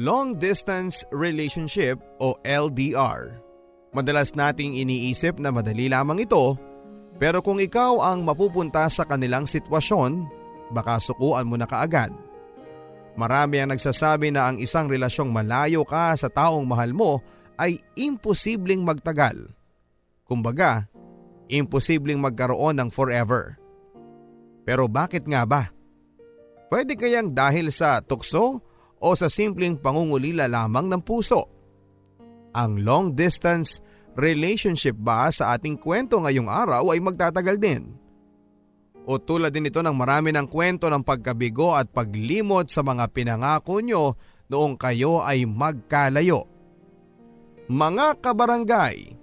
Long Distance Relationship o LDR. Madalas nating iniisip na madali lamang ito pero kung ikaw ang mapupunta sa kanilang sitwasyon, baka sukuan mo na kaagad. Marami ang nagsasabi na ang isang relasyong malayo ka sa taong mahal mo ay imposibleng magtagal. Kumbaga, imposibleng magkaroon ng forever. Pero bakit nga ba? Pwede kayang dahil sa tukso o sa simpleng pangungulila lamang ng puso? Ang long distance relationship ba sa ating kwento ngayong araw ay magtatagal din? O tulad din ito ng marami ng kwento ng pagkabigo at paglimot sa mga pinangako nyo noong kayo ay magkalayo. Mga kabarangay,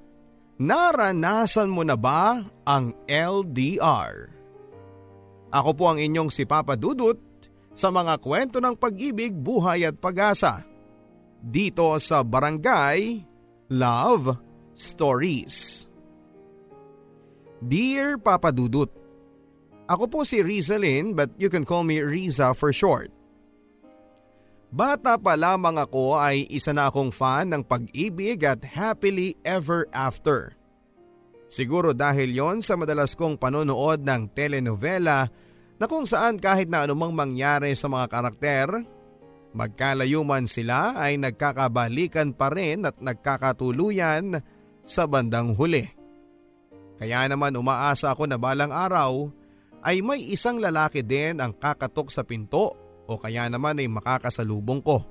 naranasan mo na ba ang LDR? Ako po ang inyong si Papa Dudut sa mga kwento ng pag-ibig, buhay at pag-asa. Dito sa Barangay Love Stories. Dear Papa Dudut, Ako po si Rizalyn but you can call me Riza for short. Bata pa lamang ako ay isa na akong fan ng pag-ibig at happily ever after. Siguro dahil yon sa madalas kong panonood ng telenovela na kung saan kahit na anumang mangyari sa mga karakter, magkalayo man sila ay nagkakabalikan pa rin at nagkakatuluyan sa bandang huli. Kaya naman umaasa ako na balang araw ay may isang lalaki din ang kakatok sa pinto o kaya naman ay makakasalubong ko.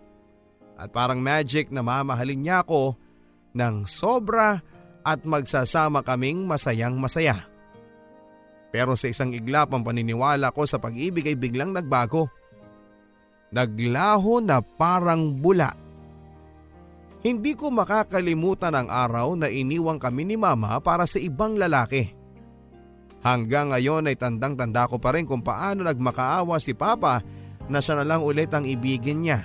At parang magic na mamahalin niya ako ng sobra at magsasama kaming masayang masaya. Pero sa isang iglap ang paniniwala ko sa pag-ibig ay biglang nagbago. Naglaho na parang bula hindi ko makakalimutan ang araw na iniwang kami ni mama para sa ibang lalaki. Hanggang ngayon ay tandang-tanda ko pa rin kung paano nagmakaawa si Papa na siya na lang ulit ang ibigin niya.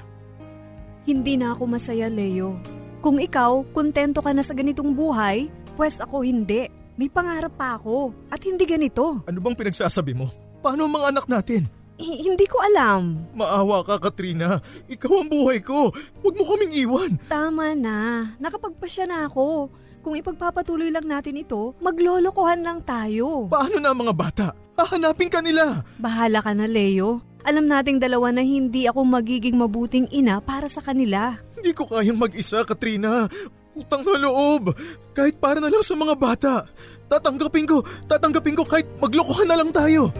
Hindi na ako masaya, Leo. Kung ikaw, kontento ka na sa ganitong buhay, pwes ako hindi. May pangarap pa ako at hindi ganito. Ano bang pinagsasabi mo? Paano ang mga anak natin? hindi ko alam. Maawa ka, Katrina. Ikaw ang buhay ko. Huwag mo kaming iwan. Tama na. Nakapagpasya na ako. Kung ipagpapatuloy lang natin ito, maglolokohan lang tayo. Paano na mga bata? Hahanapin ka nila. Bahala ka na, Leo. Alam nating dalawa na hindi ako magiging mabuting ina para sa kanila. Hindi ko kayang mag-isa, Katrina. Utang na loob. Kahit para na lang sa mga bata. Tatanggapin ko, tatanggapin ko kahit maglokohan na lang tayo.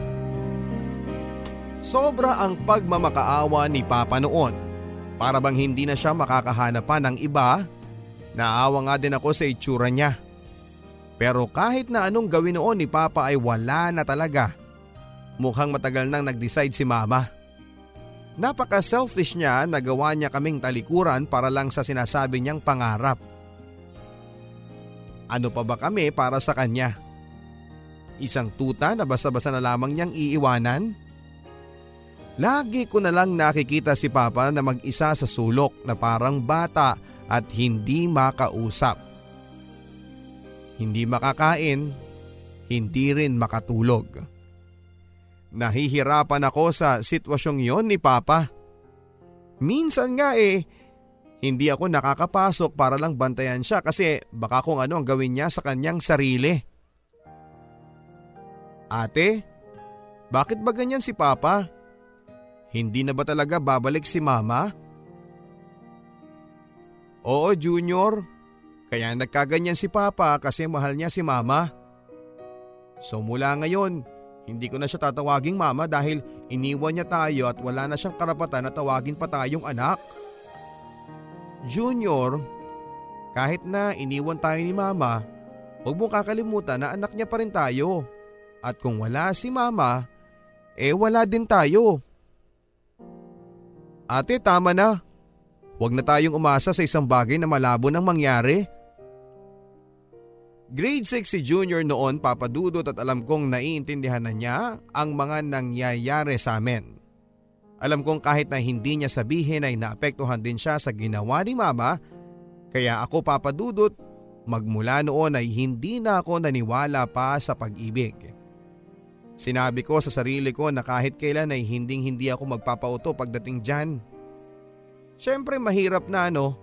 Sobra ang pagmamakaawa ni Papa noon. Para bang hindi na siya makakahanap pa ng iba, naawa nga din ako sa itsura niya. Pero kahit na anong gawin noon ni Papa ay wala na talaga. Mukhang matagal nang nag-decide si Mama. Napaka-selfish niya na gawa niya kaming talikuran para lang sa sinasabi niyang pangarap. Ano pa ba kami para sa kanya? Isang tuta na basa-basa na lamang niyang iiwanan? Lagi ko na lang nakikita si Papa na mag-isa sa sulok na parang bata at hindi makausap. Hindi makakain, hindi rin makatulog. Nahihirapan ako sa sitwasyong yon ni Papa. Minsan nga eh, hindi ako nakakapasok para lang bantayan siya kasi baka kung ano ang gawin niya sa kanyang sarili. Ate, bakit ba ganyan si Papa? Hindi na ba talaga babalik si mama? Oo Junior, kaya nagkaganyan si Papa kasi mahal niya si mama. So mula ngayon, hindi ko na siya tatawaging mama dahil iniwan niya tayo at wala na siyang karapatan na tawagin pa tayong anak. Junior, kahit na iniwan tayo ni mama, huwag mong kakalimutan na anak niya pa rin tayo. At kung wala si mama, eh wala din tayo. Ate tama na. Huwag na tayong umasa sa isang bagay na malabo nang mangyari. Grade 6 si Junior noon papadudot at alam kong naiintindihan na niya ang mga nangyayari sa amin. Alam kong kahit na hindi niya sabihin ay naapektuhan din siya sa ginawa ni mama kaya ako papadudot magmula noon ay hindi na ako naniwala pa sa pag-ibig. Sinabi ko sa sarili ko na kahit kailan ay hinding hindi ako magpapauto pagdating dyan. Siyempre mahirap na ano.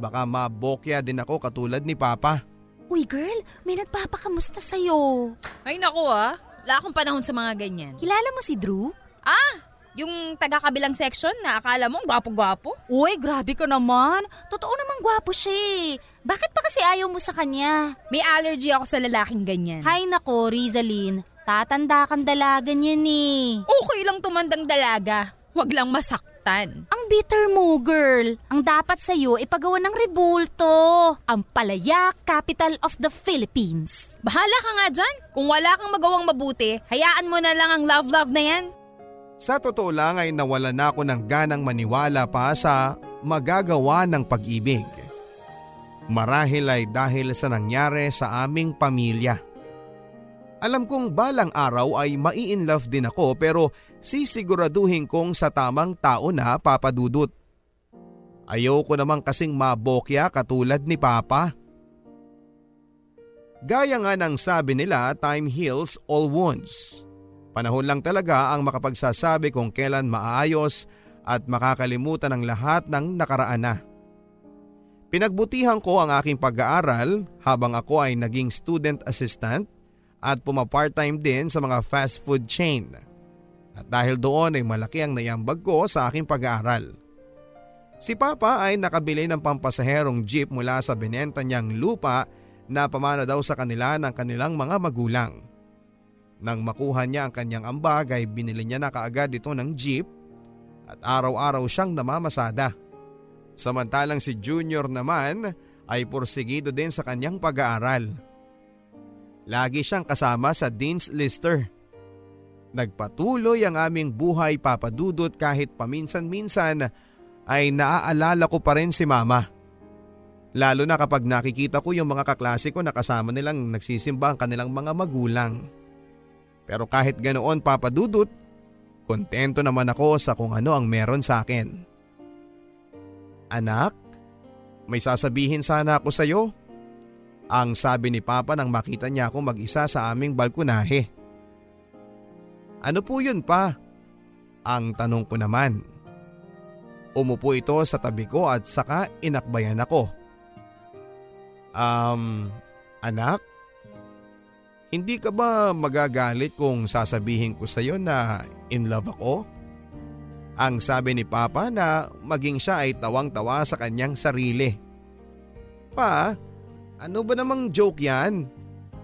Baka mabokya din ako katulad ni Papa. Uy girl, may nagpapakamusta sa'yo. Ay naku ah, wala akong panahon sa mga ganyan. Kilala mo si Drew? Ah, yung taga-kabilang section na akala mo gwapo-gwapo? Uy, grabe ka naman. Totoo namang gwapo siya eh. Bakit pa kasi ayaw mo sa kanya? May allergy ako sa lalaking ganyan. Hay nako, Rizalyn. Tatanda kang dalagan yan eh. Okay lang tumandang dalaga. Huwag lang masaktan. Ang bitter mo, girl. Ang dapat sa'yo ipagawa ng rebulto. Ang Palaya, capital of the Philippines. Bahala ka nga dyan. Kung wala kang magawang mabuti, hayaan mo na lang ang love-love na yan. Sa totoo lang ay nawala na ako ng ganang maniwala pa sa magagawa ng pag-ibig. Marahil ay dahil sa nangyari sa aming pamilya. Alam kong balang araw ay mai-inlove din ako pero sisiguraduhin kong sa tamang tao na papadudot. Ayoko naman kasing mabokya katulad ni Papa. Gaya nga ng sabi nila, time heals all wounds. Panahon lang talaga ang makapagsasabi kung kailan maayos at makakalimutan ang lahat ng nakaraan na. Pinagbutihan ko ang aking pag-aaral habang ako ay naging student assistant at puma-part-time din sa mga fast food chain. At dahil doon ay malaki ang nayambag ko sa aking pag-aaral. Si Papa ay nakabili ng pampasaherong jeep mula sa binenta niyang lupa na pamana daw sa kanila ng kanilang mga magulang. Nang makuha niya ang kanyang ambag ay binili niya na kaagad ito ng jeep at araw-araw siyang namamasada. Samantalang si Junior naman ay porsigido din sa kanyang pag-aaral. Lagi siyang kasama sa Dean's Lister. Nagpatuloy ang aming buhay papadudot kahit paminsan-minsan ay naaalala ko pa rin si mama. Lalo na kapag nakikita ko yung mga kaklase ko na kasama nilang nagsisimba ang kanilang mga magulang. Pero kahit ganoon papadudot, kontento naman ako sa kung ano ang meron sa akin. Anak, may sasabihin sana ako sa iyo. Ang sabi ni Papa nang makita niya ako mag-isa sa aming balkonahe. Ano po yun pa? Ang tanong ko naman. Umupo ito sa tabi ko at saka inakbayan ako. Um, anak? Hindi ka ba magagalit kung sasabihin ko sa iyo na in love ako? Ang sabi ni Papa na maging siya ay tawang-tawa sa kanyang sarili. Pa, ano ba namang joke yan?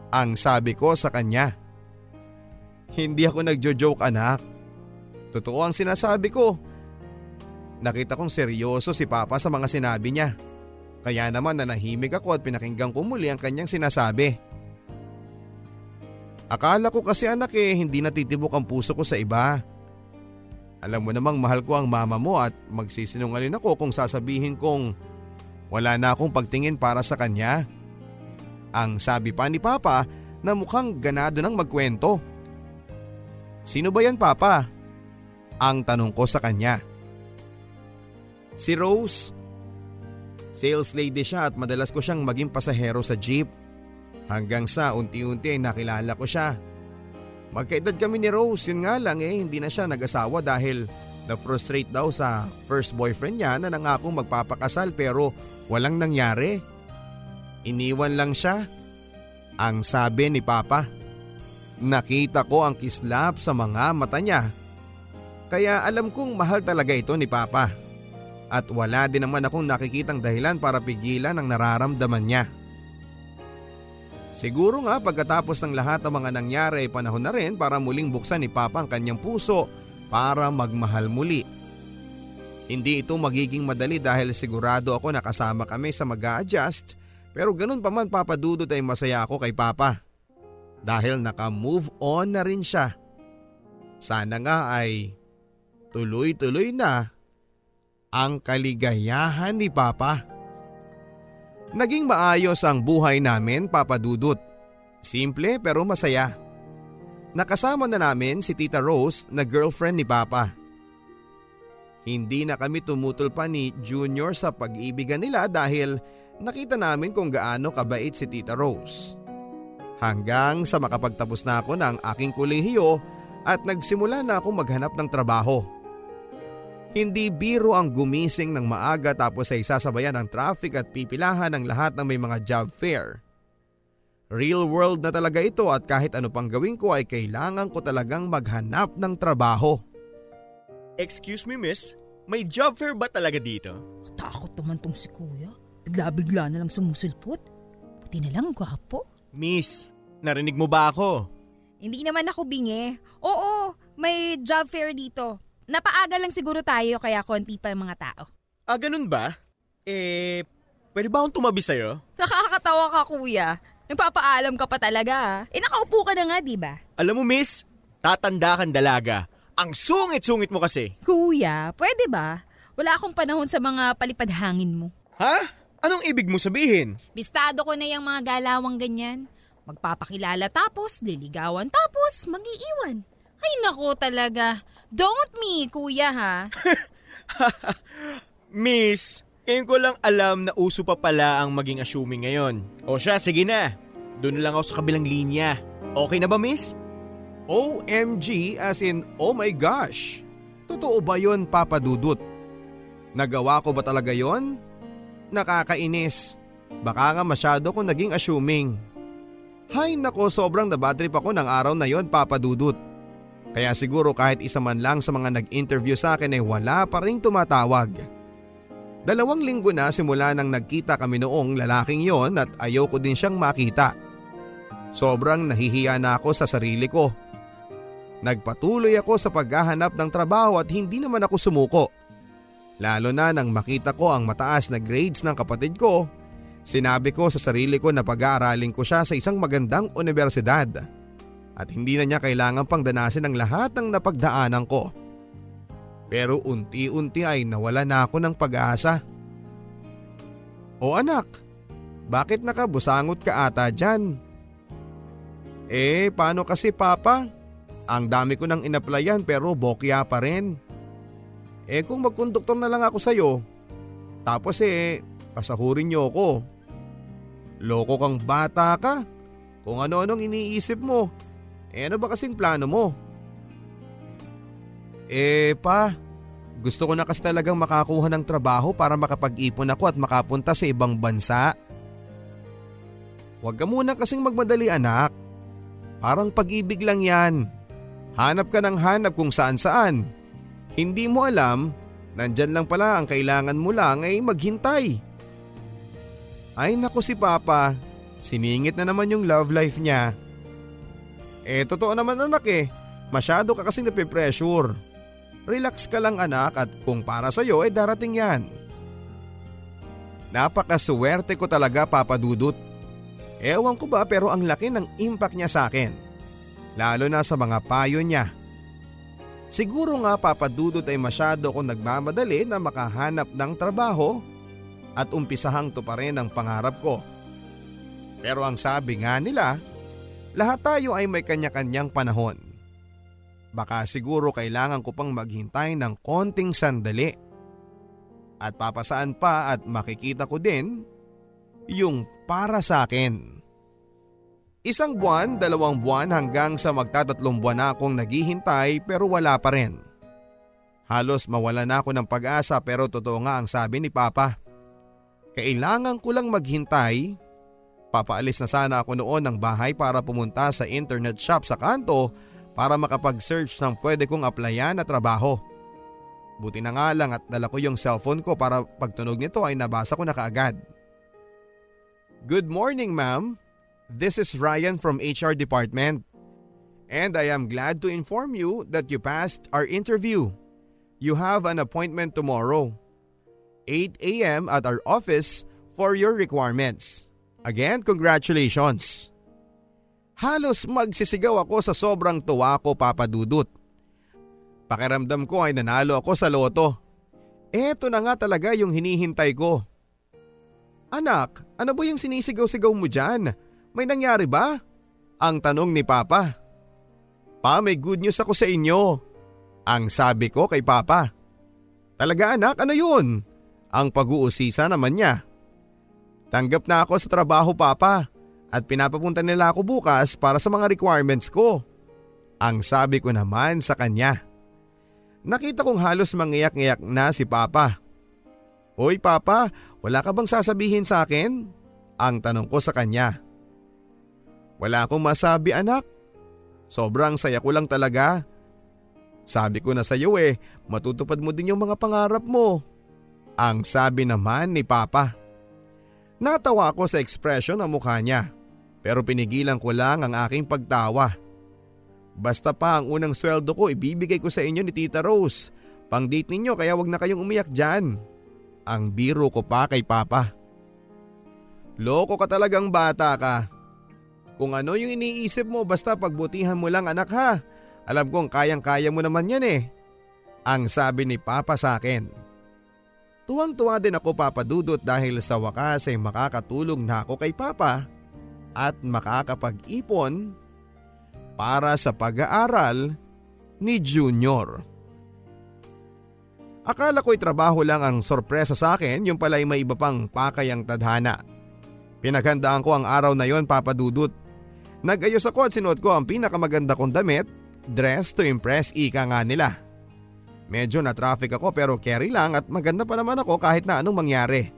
Ang sabi ko sa kanya. Hindi ako nagjo-joke anak. Totoo ang sinasabi ko. Nakita kong seryoso si Papa sa mga sinabi niya. Kaya naman nanahimik ako at pinakinggan ko muli ang kanyang sinasabi. Akala ko kasi anak eh hindi natitibok ang puso ko sa iba. Alam mo namang mahal ko ang mama mo at magsisinungaling ako kung sasabihin kong wala na akong pagtingin para sa kanya. Ang sabi pa ni Papa na mukhang ganado ng magkwento. Sino ba yan Papa? Ang tanong ko sa kanya. Si Rose. Sales lady siya at madalas ko siyang maging pasahero sa jeep. Hanggang sa unti-unti ay nakilala ko siya. Magkaedad kami ni Rose, yun nga lang eh hindi na siya nag-asawa dahil na-frustrate daw sa first boyfriend niya na nangakong magpapakasal pero walang nangyari. Iniwan lang siya. Ang sabi ni Papa. Nakita ko ang kislap sa mga mata niya. Kaya alam kong mahal talaga ito ni Papa. At wala din naman akong nakikitang dahilan para pigilan ang nararamdaman niya. Siguro nga pagkatapos ng lahat ng mga nangyari ay panahon na rin para muling buksan ni Papa ang kanyang puso para magmahal muli. Hindi ito magiging madali dahil sigurado ako na kasama kami sa mag adjust pero ganun pa man papadudot ay masaya ako kay Papa. Dahil naka-move on na rin siya. Sana nga ay tuloy-tuloy na ang kaligayahan ni Papa. Naging maayos ang buhay namin papadudot. Simple pero masaya. Nakasama na namin si Tita Rose na girlfriend ni Papa. Hindi na kami tumutol pa ni Junior sa pag-ibigan nila dahil nakita namin kung gaano kabait si Tita Rose. Hanggang sa makapagtapos na ako ng aking kolehiyo at nagsimula na ako maghanap ng trabaho. Hindi biro ang gumising ng maaga tapos ay sasabayan ng traffic at pipilahan ng lahat ng may mga job fair. Real world na talaga ito at kahit ano pang gawin ko ay kailangan ko talagang maghanap ng trabaho. Excuse me miss, may job fair ba talaga dito? Takot naman tong si kuya. Bigla-bigla na lang sumusulpot. Buti na lang, gwapo. Miss, narinig mo ba ako? Hindi naman ako bingi. Oo, may job fair dito. Napaaga lang siguro tayo kaya konti pa yung mga tao. Ah, ganun ba? Eh, pwede ba akong tumabi sa'yo? Nakakatawa ka, kuya. Nagpapaalam ka pa talaga. ah. Eh, nakaupo ka na nga, di ba? Alam mo miss, tatanda kang dalaga. Ang sungit-sungit mo kasi. Kuya, pwede ba? Wala akong panahon sa mga palipad hangin mo. Ha? Anong ibig mo sabihin? Bistado ko na yung mga galawang ganyan. Magpapakilala tapos, liligawan tapos, mag-iiwan. Ay nako talaga. Don't me, kuya ha. Miss, ngayon ko lang alam na uso pa pala ang maging assuming ngayon. O siya, sige na. Doon lang ako sa kabilang linya. Okay na ba, miss? OMG as in oh my gosh. Totoo ba yon Papa Dudut? Nagawa ko ba talaga yon? Nakakainis. Baka nga masyado ko naging assuming. Hay nako sobrang nabatrip ako ng araw na yon Papa Dudut. Kaya siguro kahit isa man lang sa mga nag-interview sa akin ay wala pa rin tumatawag. Dalawang linggo na simula nang nagkita kami noong lalaking yon at ayoko din siyang makita. Sobrang nahihiya na ako sa sarili ko. Nagpatuloy ako sa paghahanap ng trabaho at hindi naman ako sumuko. Lalo na nang makita ko ang mataas na grades ng kapatid ko, sinabi ko sa sarili ko na pag-aaralin ko siya sa isang magandang universidad. At hindi na niya kailangan pang danasin ang lahat ng napagdaanan ko. Pero unti-unti ay nawala na ako ng pag-asa. O anak, bakit nakabusangot ka ata dyan? Eh, paano kasi papa? Ang dami ko nang inaplayan pero bokya pa rin. Eh kung magkonduktor na lang ako sa'yo, tapos eh, pasahurin niyo ako. Loko kang bata ka. Kung ano-anong iniisip mo. Eh ano ba kasing plano mo? Eh pa, gusto ko na kasi talagang makakuha ng trabaho para makapag-ipon ako at makapunta sa ibang bansa. Huwag ka muna kasing magmadali anak. Parang pag-ibig lang yan. Hanap ka ng hanap kung saan saan. Hindi mo alam, nandyan lang pala ang kailangan mo lang ay maghintay. Ay naku si Papa, siningit na naman yung love life niya. Eh totoo naman anak eh, masyado ka kasi napipressure. Relax ka lang anak at kung para sa'yo ay darating yan. Napakaswerte ko talaga Papa Dudut. Ewan ko ba pero ang laki ng impact niya sa akin. Lalo na sa mga payo niya. Siguro nga papadudot ay masyado akong nagmamadali na makahanap ng trabaho at umpisahang to pa rin ang pangarap ko. Pero ang sabi nga nila, lahat tayo ay may kanya-kanyang panahon. Baka siguro kailangan ko pang maghintay ng konting sandali. At papasaan pa at makikita ko din yung para sa akin. Isang buwan, dalawang buwan hanggang sa magtatatlong buwan na akong naghihintay pero wala pa rin. Halos mawala na ako ng pag-asa pero totoo nga ang sabi ni Papa. Kailangan ko lang maghintay. Papaalis na sana ako noon ng bahay para pumunta sa internet shop sa kanto para makapag-search ng pwede kong applyan na trabaho. Buti na nga lang at dala ko yung cellphone ko para pagtunog nito ay nabasa ko na kaagad. Good morning ma'am. This is Ryan from HR department. And I am glad to inform you that you passed our interview. You have an appointment tomorrow. 8 a.m. at our office for your requirements. Again, congratulations. Halos magsisigaw ako sa sobrang tuwa ko papadudot. Pakiramdam ko ay nanalo ako sa loto. Eto na nga talaga yung hinihintay ko. Anak, ano ba yung sinisigaw-sigaw mo dyan? May nangyari ba? Ang tanong ni Papa. Pa, may good news ako sa inyo. Ang sabi ko kay Papa. Talaga anak, ano yun? Ang pag-uusisa naman niya. Tanggap na ako sa trabaho Papa at pinapapunta nila ako bukas para sa mga requirements ko. Ang sabi ko naman sa kanya. Nakita kong halos mangiyak-ngiyak na si Papa. Oy Papa, wala ka bang sasabihin sa akin? Ang tanong ko sa kanya. Wala akong masabi anak. Sobrang saya ko lang talaga. Sabi ko na sa iyo eh, matutupad mo din yung mga pangarap mo. Ang sabi naman ni Papa. Natawa ako sa ekspresyon ng mukha niya pero pinigilan ko lang ang aking pagtawa. Basta pa ang unang sweldo ko ibibigay ko sa inyo ni Tita Rose. Pang date ninyo kaya wag na kayong umiyak dyan. Ang biro ko pa kay Papa. Loko ka talagang bata ka. Kung ano yung iniisip mo basta pagbutihan mo lang anak ha. Alam kong kayang-kaya mo naman yan eh. Ang sabi ni Papa sa akin. Tuwang-tuwa din ako papadudot dahil sa wakas ay makakatulong na ako kay Papa at makakapag-ipon para sa pag-aaral ni Junior. Akala ko'y trabaho lang ang sorpresa sa akin, yung pala'y may iba pang pakayang tadhana. Pinaghandaan ko ang araw na yon papadudot. Nag-ayos ako at sinuot ko ang pinakamaganda kong damit, dress to impress ika nga nila. Medyo na traffic ako pero carry lang at maganda pa naman ako kahit na anong mangyari.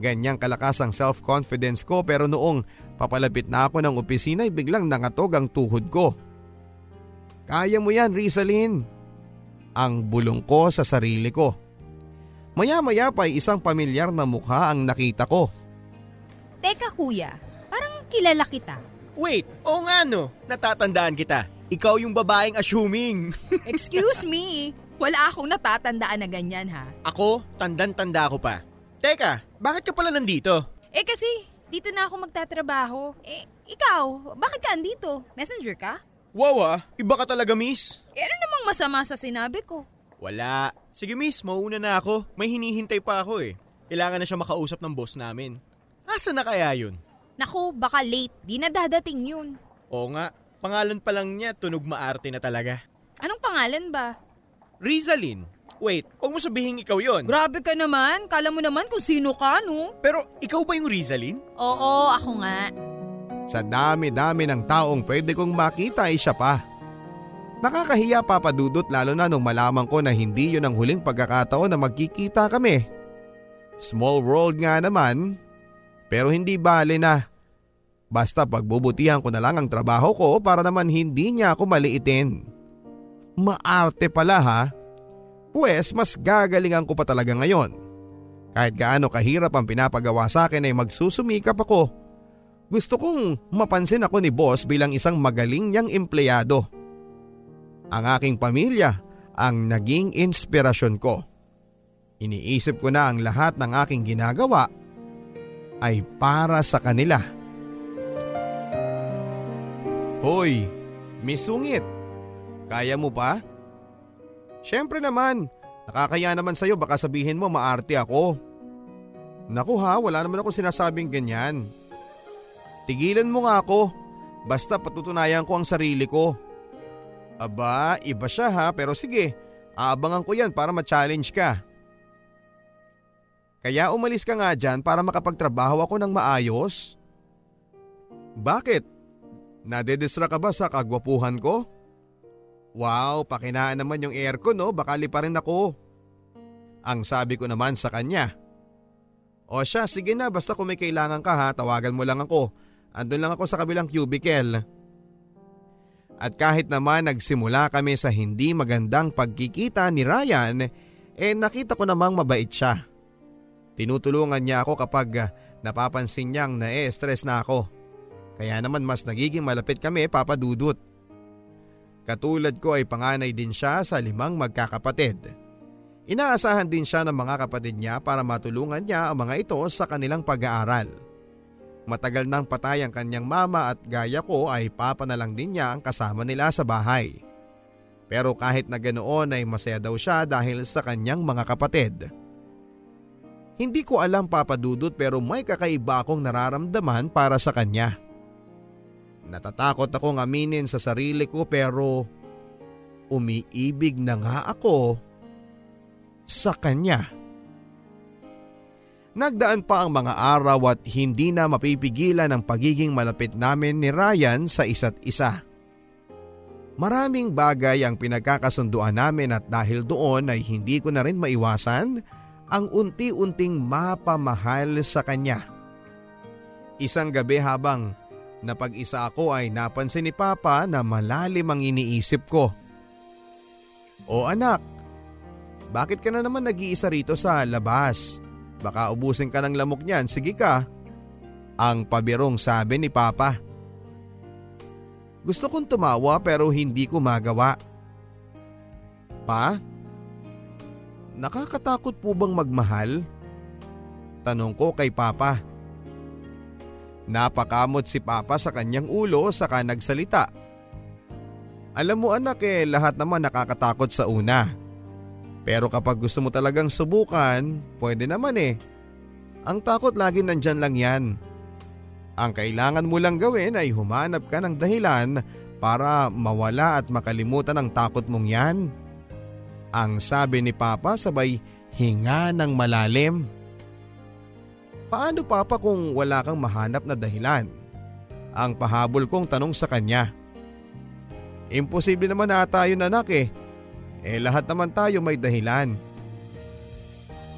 Ganyang kalakas ang self-confidence ko pero noong Papalapit na ako ng opisina ay biglang nangatog ang tuhod ko. Kaya mo yan, Rizalyn. Ang bulong ko sa sarili ko. Maya-maya pa ay isang pamilyar na mukha ang nakita ko. Teka kuya, parang kilala kita. Wait, oo nga no, natatandaan kita. Ikaw yung babaeng assuming. Excuse me, wala akong natatandaan na ganyan ha. Ako, tandan-tanda ko pa. Teka, bakit ka pala nandito? Eh kasi, dito na ako magtatrabaho. Eh, ikaw, bakit ka andito? Messenger ka? Wow ah, iba ka talaga miss. Eh, ano namang masama sa sinabi ko? Wala. Sige miss, mauna na ako. May hinihintay pa ako eh. Kailangan na siya makausap ng boss namin. Asa na kaya yun? Naku, baka late. Di na dadating yun. Oo nga, pangalan pa lang niya tunog maarte na talaga. Anong pangalan ba? Rizalyn. Wait, huwag mo sabihin ikaw yon. Grabe ka naman. Kala mo naman kung sino ka, no? Pero ikaw ba yung Rizalyn? Oo, ako nga. Sa dami-dami ng taong pwede kong makita ay siya pa. Nakakahiya papadudot lalo na nung malaman ko na hindi yun ang huling pagkakataon na magkikita kami. Small world nga naman, pero hindi bale na. Basta pagbubutihan ko na lang ang trabaho ko para naman hindi niya ako maliitin. Maarte pala ha. Pwes mas gagalingan ko pa talaga ngayon. Kahit gaano kahirap ang pinapagawa sa akin ay magsusumikap ako. Gusto kong mapansin ako ni boss bilang isang magaling niyang empleyado. Ang aking pamilya ang naging inspirasyon ko. Iniisip ko na ang lahat ng aking ginagawa ay para sa kanila. Hoy, misungit. Kaya mo pa? Siyempre naman, nakakaya naman sa'yo baka sabihin mo maarte ako. Naku ha, wala naman ako sinasabing ganyan. Tigilan mo nga ako, basta patutunayan ko ang sarili ko. Aba, iba siya ha, pero sige, aabangan ko yan para ma-challenge ka. Kaya umalis ka nga dyan para makapagtrabaho ako ng maayos? Bakit? Nadedestra ka ba sa kagwapuhan ko? Wow, pakinaan naman yung aircon no, baka lipa rin ako. Ang sabi ko naman sa kanya. O siya, sige na basta kung may kailangan ka ha, tawagan mo lang ako. Andun lang ako sa kabilang cubicle. At kahit naman nagsimula kami sa hindi magandang pagkikita ni Ryan, eh nakita ko namang mabait siya. Tinutulungan niya ako kapag napapansin niyang na-stress na ako. Kaya naman mas nagiging malapit kami papadudot. Katulad ko ay panganay din siya sa limang magkakapatid. Inaasahan din siya ng mga kapatid niya para matulungan niya ang mga ito sa kanilang pag-aaral. Matagal nang patay ang kanyang mama at gaya ko ay papa na lang din niya ang kasama nila sa bahay. Pero kahit na ganoon ay masaya daw siya dahil sa kanyang mga kapatid. Hindi ko alam papadudot pero may kakaiba akong nararamdaman para sa kanya. Natatakot akong aminin sa sarili ko pero umiibig na nga ako sa kanya. Nagdaan pa ang mga araw at hindi na mapipigilan ang pagiging malapit namin ni Ryan sa isa't isa. Maraming bagay ang pinagkakasunduan namin at dahil doon ay hindi ko na rin maiwasan ang unti-unting mapamahal sa kanya. Isang gabi habang napag-isa ako ay napansin ni Papa na malalim ang iniisip ko. O anak, bakit ka na naman nag-iisa rito sa labas? Baka ubusin ka ng lamok niyan, sige ka. Ang pabirong sabi ni Papa. Gusto kong tumawa pero hindi ko magawa. Pa? Nakakatakot po bang magmahal? Tanong ko kay Papa. Napakamot si Papa sa kanyang ulo saka nagsalita. Alam mo anak eh lahat naman nakakatakot sa una. Pero kapag gusto mo talagang subukan, pwede naman eh. Ang takot lagi nandyan lang yan. Ang kailangan mo lang gawin ay humanap ka ng dahilan para mawala at makalimutan ang takot mong yan. Ang sabi ni Papa sabay hinga ng malalim. Paano Papa kung wala kang mahanap na dahilan? Ang pahabol kong tanong sa kanya. Imposible naman na tayo anak eh. Eh lahat naman tayo may dahilan.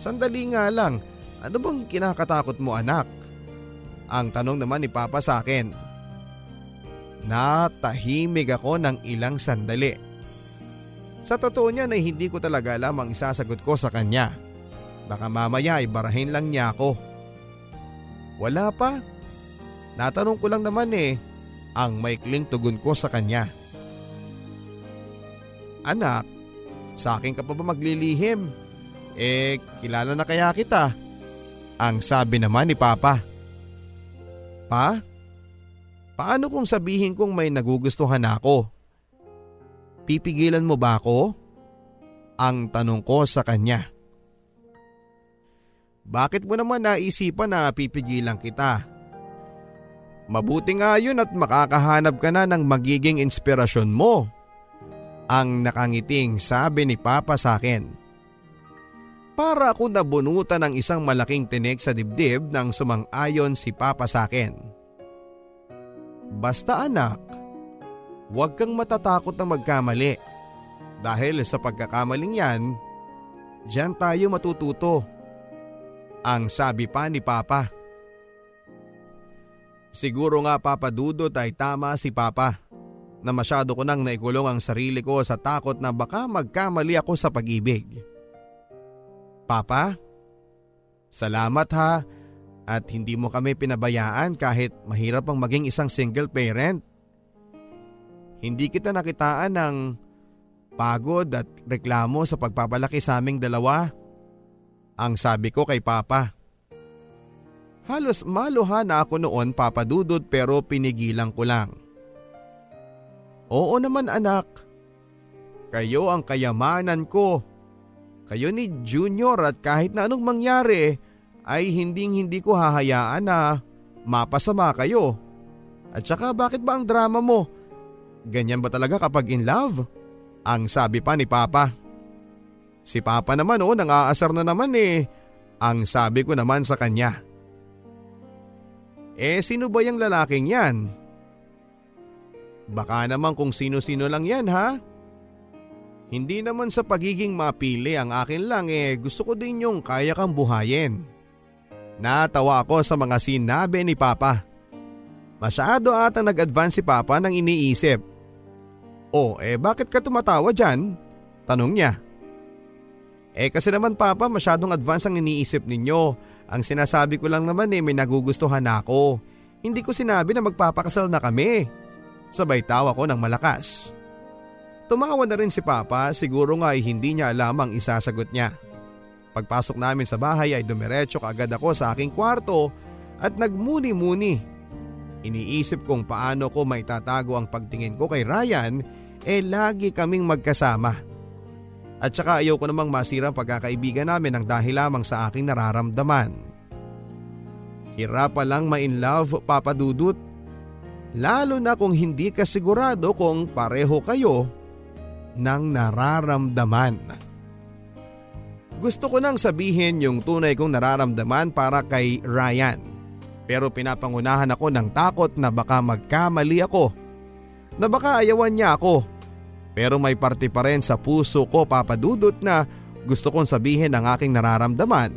Sandali nga lang, ano bang kinakatakot mo anak? Ang tanong naman ni Papa sa akin. Natahimig ako ng ilang sandali. Sa totoo niya na hindi ko talaga alam ang isasagot ko sa kanya. Baka mamaya ay barahin lang niya ako. Wala pa. Natanong ko lang naman eh, ang maikling tugon ko sa kanya. Anak, sa akin ka pa ba maglilihim? Eh, kilala na kaya kita? Ang sabi naman ni Papa. Pa? Paano kung sabihin kong may nagugustuhan ako? Pipigilan mo ba ako? Ang tanong ko sa kanya. Bakit mo naman naisipan na pipigilan kita? Mabuti nga yun at makakahanap ka na ng magiging inspirasyon mo. Ang nakangiting sabi ni Papa sa akin. Para ako nabunutan ng isang malaking tinik sa dibdib nang sumang-ayon si Papa sa akin. Basta anak, huwag kang matatakot na magkamali. Dahil sa pagkakamaling yan, dyan tayo matututo. Ang sabi pa ni Papa. Siguro nga Papa Dudot ay tama si Papa na masyado ko nang naikulong ang sarili ko sa takot na baka magkamali ako sa pag-ibig. Papa, salamat ha at hindi mo kami pinabayaan kahit mahirap ang maging isang single parent. Hindi kita nakitaan ng pagod at reklamo sa pagpapalaki sa aming dalawa. Ang sabi ko kay Papa. Halos maluha na ako noon papadudod pero pinigilan ko lang. Oo naman anak. Kayo ang kayamanan ko kayo ni Junior at kahit na anong mangyari ay hinding hindi ko hahayaan na mapasama kayo. At saka bakit ba ang drama mo? Ganyan ba talaga kapag in love? Ang sabi pa ni Papa. Si Papa naman oh, nang-aasar na naman eh. Ang sabi ko naman sa kanya. Eh sino ba yung lalaking yan? Baka naman kung sino-sino lang yan ha? Hindi naman sa pagiging mapili ang akin lang eh gusto ko din yung kaya kang buhayin. Natawa ako sa mga sinabi ni Papa. Masyado ata nag-advance si Papa nang iniisip. Oh eh bakit ka tumatawa dyan? Tanong niya. Eh kasi naman Papa masyadong advance ang iniisip ninyo. Ang sinasabi ko lang naman eh may nagugustuhan ako. Hindi ko sinabi na magpapakasal na kami. Sabay tawa ko ng malakas. Tumawa na rin si Papa siguro nga ay hindi niya alam ang isasagot niya. Pagpasok namin sa bahay ay dumiretso kaagad ako sa aking kwarto at nagmuni-muni. Iniisip kong paano ko may tatago ang pagtingin ko kay Ryan eh lagi kaming magkasama. At saka ayaw ko namang masira ang pagkakaibigan namin ng dahil lamang sa aking nararamdaman. Hirap pa lang ma-in love, Papa Dudut. Lalo na kung hindi ka sigurado kung pareho kayo ng nararamdaman. Gusto ko nang sabihin yung tunay kong nararamdaman para kay Ryan. Pero pinapangunahan ako ng takot na baka magkamali ako. Na baka ayawan niya ako Pero may parte pa rin sa puso ko papadudot na gusto kong sabihin ang aking nararamdaman.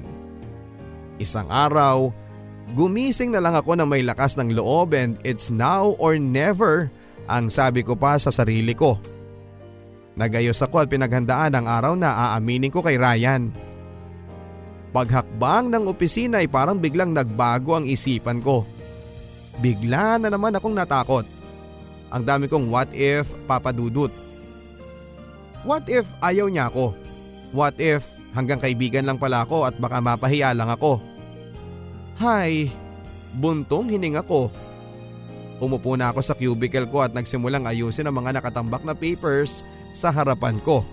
Isang araw, gumising na lang ako na may lakas ng loob and it's now or never ang sabi ko pa sa sarili ko. Nagayos ako at pinaghandaan ang araw na aaminin ko kay Ryan. Paghakbang ng opisina ay parang biglang nagbago ang isipan ko. Bigla na naman akong natakot. Ang dami kong what if papadudot. What if ayaw niya ako? What if hanggang kaibigan lang pala ako at baka mapahiya lang ako? Hay, buntong hininga ko. Umupo na ako sa cubicle ko at nagsimulang ayusin ang mga nakatambak na papers sa harapan ko.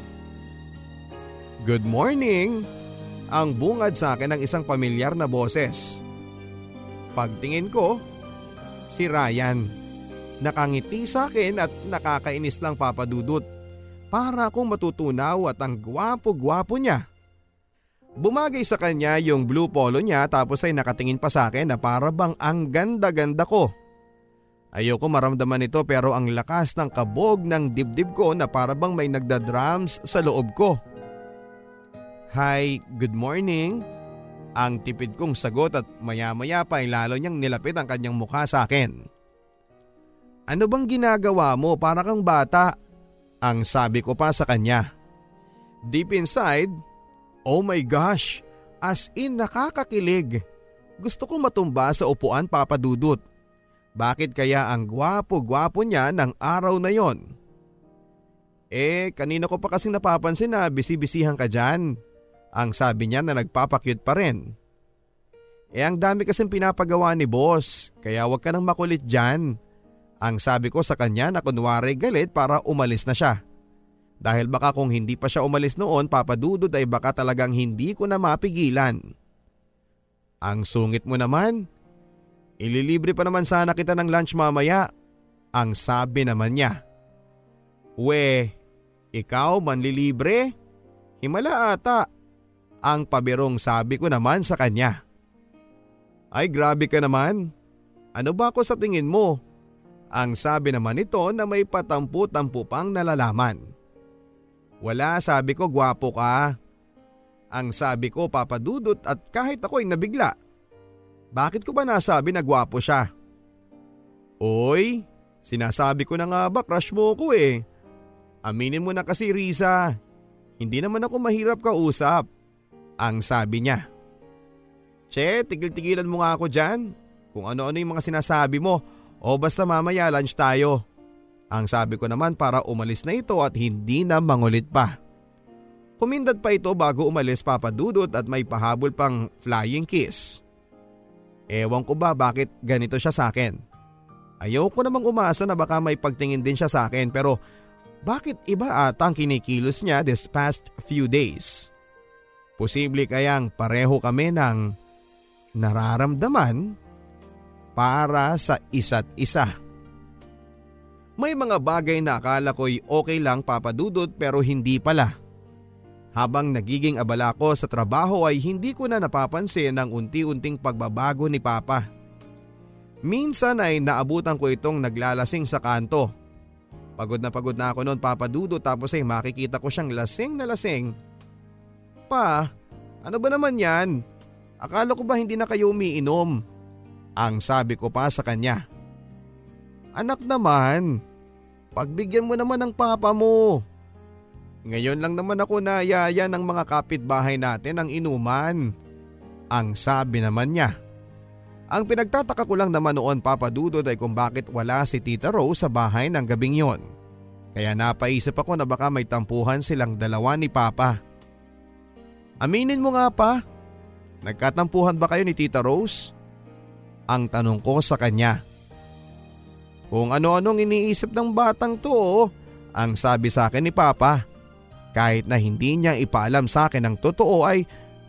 Good morning! Ang bungad sa akin ng isang pamilyar na boses. Pagtingin ko, si Ryan. Nakangiti sa akin at nakakainis lang papadudot. Para akong matutunaw at ang gwapo-gwapo niya. Bumagay sa kanya yung blue polo niya tapos ay nakatingin pa sa akin na para bang ang ganda-ganda ko. Ayoko maramdaman ito pero ang lakas ng kabog ng dibdib ko na para bang may nagda-drums sa loob ko. Hi, good morning. Ang tipid kong sagot at maya-maya pa ay lalo niyang nilapit ang kanyang mukha sa akin. Ano bang ginagawa mo para kang bata? Ang sabi ko pa sa kanya. Deep inside, oh my gosh, as in nakakakilig. Gusto ko matumba sa upuan papadudot. Bakit kaya ang gwapo-gwapo niya ng araw na yon? Eh, kanina ko pa kasing napapansin na bisibisihan ka dyan. Ang sabi niya na nagpapakyut pa rin. Eh ang dami kasing pinapagawa ni boss, kaya wag ka nang makulit dyan. Ang sabi ko sa kanya na kunwari galit para umalis na siya. Dahil baka kung hindi pa siya umalis noon papadudod ay baka talagang hindi ko na mapigilan. Ang sungit mo naman. Ililibre pa naman sana kita ng lunch mamaya. Ang sabi naman niya. We, ikaw manlilibre? Himala ata. Ang pabirong sabi ko naman sa kanya. Ay grabe ka naman. Ano ba ako sa tingin mo? Ang sabi naman nito na may patampu-tampu pang nalalaman. Wala sabi ko gwapo ka. Ang sabi ko papadudot at kahit ako ay nabigla. Bakit ko ba nasabi na gwapo siya? Oy, sinasabi ko na nga ba crush mo ko eh. Aminin mo na kasi Risa, hindi naman ako mahirap kausap. Ang sabi niya. Che, tigil-tigilan mo nga ako dyan. Kung ano-ano yung mga sinasabi mo o basta mamaya lunch tayo. Ang sabi ko naman para umalis na ito at hindi na mangulit pa. Kumindat pa ito bago umalis papadudot at may pahabol pang flying kiss. Ewan ko ba bakit ganito siya sa akin. Ayaw ko namang umasa na baka may pagtingin din siya sa akin pero bakit iba ata ang kinikilos niya this past few days? Posible kayang pareho kami ng nararamdaman para sa isa't isa. May mga bagay na akala ko'y okay lang papadudot pero hindi pala. Habang nagiging abala ko sa trabaho ay hindi ko na napapansin ang unti-unting pagbabago ni Papa. Minsan ay naabutan ko itong naglalasing sa kanto. Pagod na pagod na ako noon papadudo tapos ay makikita ko siyang lasing na lasing. Pa, ano ba naman yan? Akala ko ba hindi na kayo umiinom? Ang sabi ko pa sa kanya. Anak naman, pagbigyan mo naman ng papa mo. Ngayon lang naman ako nayaya ng mga kapitbahay natin ang inuman. Ang sabi naman niya. Ang pinagtataka ko lang naman noon papadudod ay kung bakit wala si Tita Rose sa bahay ng gabing yon. Kaya napaisip ako na baka may tampuhan silang dalawa ni Papa. Aminin mo nga pa, nagkatampuhan ba kayo ni Tita Rose? Ang tanong ko sa kanya. Kung ano-anong iniisip ng batang to, ang sabi sa akin ni Papa. Kahit na hindi niya ipaalam sa akin ang totoo ay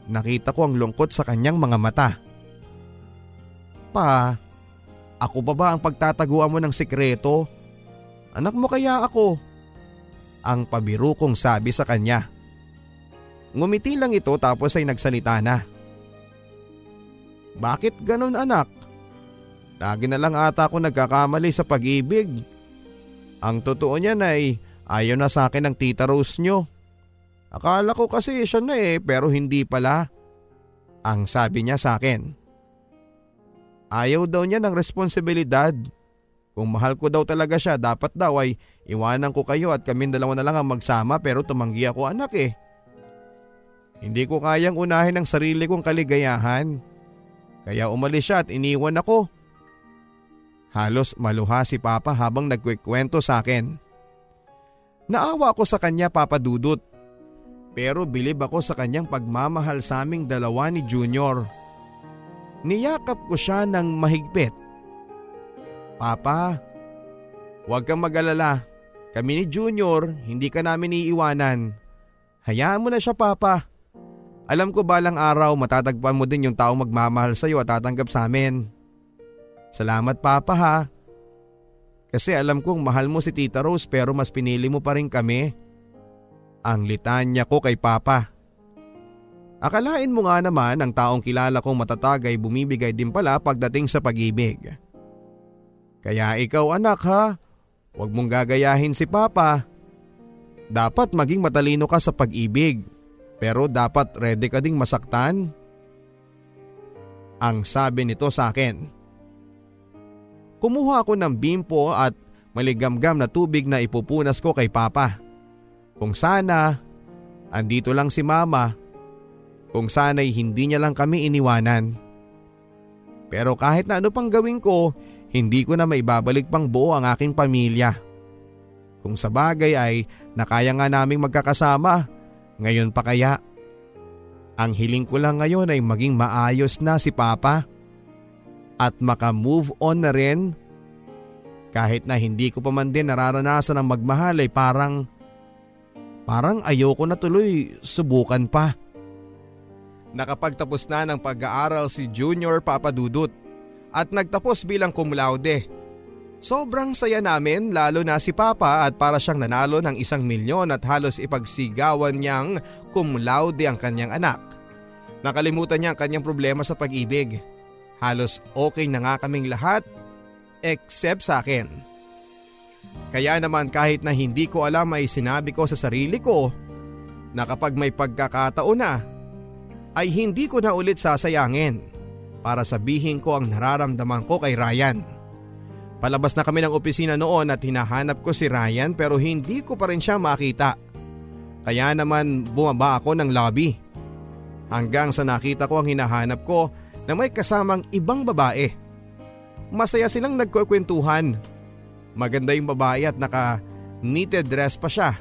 nakita ko ang lungkot sa kanyang mga mata. Pa, ako ba ba ang pagtataguan mo ng sikreto? Anak mo kaya ako? Ang pabiru kong sabi sa kanya. Ngumiti lang ito tapos ay nagsalita na. Bakit ganun anak? Lagi na lang ata ako nagkakamali sa pag-ibig. Ang totoo niyan ay ayaw na sa akin ng tita Rose nyo. Akala ko kasi siya na eh pero hindi pala. Ang sabi niya sa akin. Ayaw daw niya ng responsibilidad. Kung mahal ko daw talaga siya dapat daw ay iwanan ko kayo at kami dalawa na lang ang magsama pero tumanggi ako anak eh. Hindi ko kayang unahin ang sarili kong kaligayahan. Kaya umalis siya at iniwan ako. Halos maluha si Papa habang nagkwikwento sa akin. Naawa ako sa kanya Papa Dudut. Pero bilib ako sa kanyang pagmamahal sa aming dalawa ni Junior. Niyakap ko siya ng mahigpit. Papa, huwag kang mag-alala. Kami ni Junior, hindi ka namin iiwanan. Hayaan mo na siya Papa. Alam ko balang araw matatagpuan mo din yung taong magmamahal sa iyo at tatanggap sa amin. Salamat Papa ha. Kasi alam kong mahal mo si Tita Rose pero mas pinili mo pa rin kami. Ang litanya ko kay Papa. Akalain mo nga naman ang taong kilala kong matatag ay bumibigay din pala pagdating sa pag-ibig. Kaya ikaw anak ha, huwag mong gagayahin si Papa. Dapat maging matalino ka sa pag-ibig, pero dapat ready ka ding masaktan. Ang sabi nito sa akin. Kumuha ako ng bimpo at maligamgam na tubig na ipupunas ko kay Papa. Kung sana, andito lang si Mama. Kung sana'y hindi niya lang kami iniwanan. Pero kahit na ano pang gawin ko, hindi ko na maibabalik pang buo ang aking pamilya. Kung sa bagay ay nakaya nga naming magkakasama, ngayon pa kaya? Ang hiling ko lang ngayon ay maging maayos na si Papa at maka-move on na rin. Kahit na hindi ko pa man din nararanasan ang magmahal ay parang, parang ayoko na tuloy subukan pa. Nakapagtapos na ng pag-aaral si Junior Papadudut at nagtapos bilang cum laude. Sobrang saya namin lalo na si Papa at para siyang nanalo ng isang milyon at halos ipagsigawan niyang cum laude ang kanyang anak. Nakalimutan niya ang kanyang problema sa pag-ibig. Halos okay na nga kaming lahat except sa akin. Kaya naman kahit na hindi ko alam ay sinabi ko sa sarili ko na kapag may pagkakataon na ay hindi ko na ulit sasayangin para sabihin ko ang nararamdaman ko kay Ryan. Palabas na kami ng opisina noon at hinahanap ko si Ryan pero hindi ko pa rin siya makita. Kaya naman bumaba ako ng lobby. Hanggang sa nakita ko ang hinahanap ko na may kasamang ibang babae. Masaya silang nagkukwentuhan. Maganda yung babae at naka knitted dress pa siya.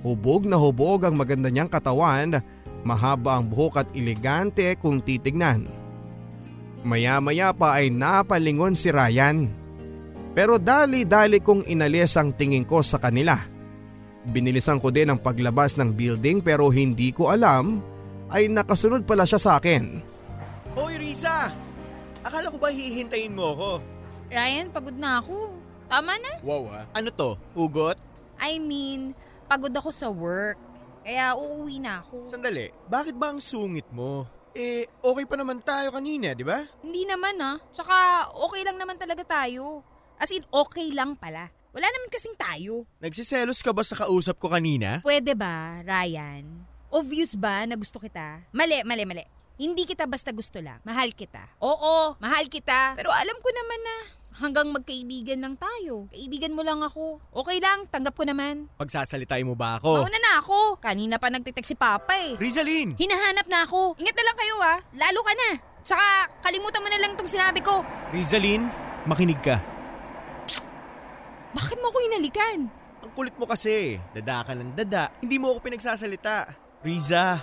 Hubog na hubog ang maganda niyang katawan Mahaba ang buhok at elegante kung titignan. Maya-maya pa ay napalingon si Ryan. Pero dali-dali kong inalis ang tingin ko sa kanila. Binilisan ko din ang paglabas ng building pero hindi ko alam ay nakasunod pala siya sa akin. Hoy Risa! Akala ko ba hihintayin mo ako? Ryan, pagod na ako. Tama na? Wow ah. Ano to? Hugot? I mean, pagod ako sa work. Kaya uuwi na ako. Sandali, bakit ba ang sungit mo? Eh, okay pa naman tayo kanina, di ba? Hindi naman ah. Tsaka okay lang naman talaga tayo. As in, okay lang pala. Wala naman kasing tayo. Nagsiselos ka ba sa kausap ko kanina? Pwede ba, Ryan? Obvious ba na gusto kita? Mali, mali, mali. Hindi kita basta gusto lang. Mahal kita. Oo, mahal kita. Pero alam ko naman na hanggang magkaibigan lang tayo. Kaibigan mo lang ako. Okay lang, tanggap ko naman. Pagsasalitay mo ba ako? Mauna na ako. Kanina pa nagtitek si Papa eh. Rizalin! Hinahanap na ako. Ingat na lang kayo ah. Lalo ka na. Tsaka kalimutan mo na lang itong sinabi ko. Rizalin, makinig ka. Bakit mo ako inalikan? Ang kulit mo kasi. Dada ka ng dada. Hindi mo ako pinagsasalita. Riza,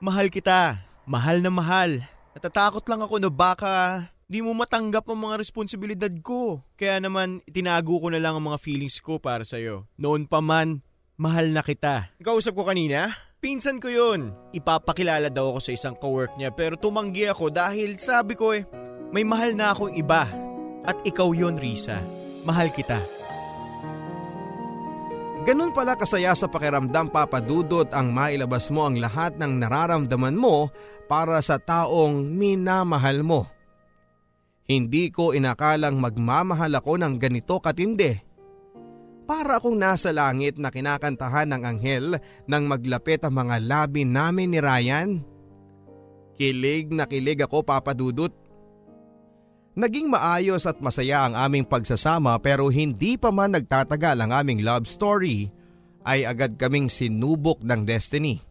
mahal kita. Mahal na mahal. Natatakot lang ako na baka di mo matanggap ang mga responsibilidad ko. Kaya naman, itinago ko na lang ang mga feelings ko para sa'yo. Noon pa man, mahal na kita. Kausap ko kanina, pinsan ko yun. Ipapakilala daw ako sa isang cowork niya pero tumanggi ako dahil sabi ko eh, may mahal na akong iba. At ikaw yon Risa. Mahal kita. Ganun pala kasaya sa pakiramdam papadudot ang mailabas mo ang lahat ng nararamdaman mo para sa taong minamahal mo. Hindi ko inakalang magmamahal ako ng ganito katindi. Para akong nasa langit na kinakantahan ng anghel nang maglapit ang mga labi namin ni Ryan. Kilig na kilig ako papadudot. Naging maayos at masaya ang aming pagsasama pero hindi pa man nagtatagal ang aming love story ay agad kaming sinubok ng destiny.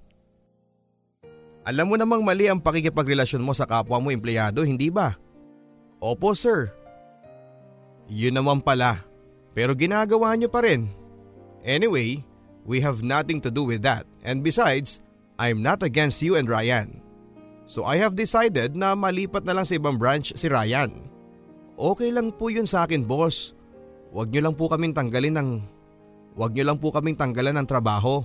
Alam mo namang mali ang pakikipagrelasyon mo sa kapwa mo empleyado, hindi ba? Opo sir. Yun naman pala. Pero ginagawa niyo pa rin. Anyway, we have nothing to do with that. And besides, I'm not against you and Ryan. So I have decided na malipat na lang sa ibang branch si Ryan. Okay lang po yun sa akin boss. Huwag niyo lang po kaming tanggalin ng... Huwag niyo lang po kaming tanggalan ng trabaho.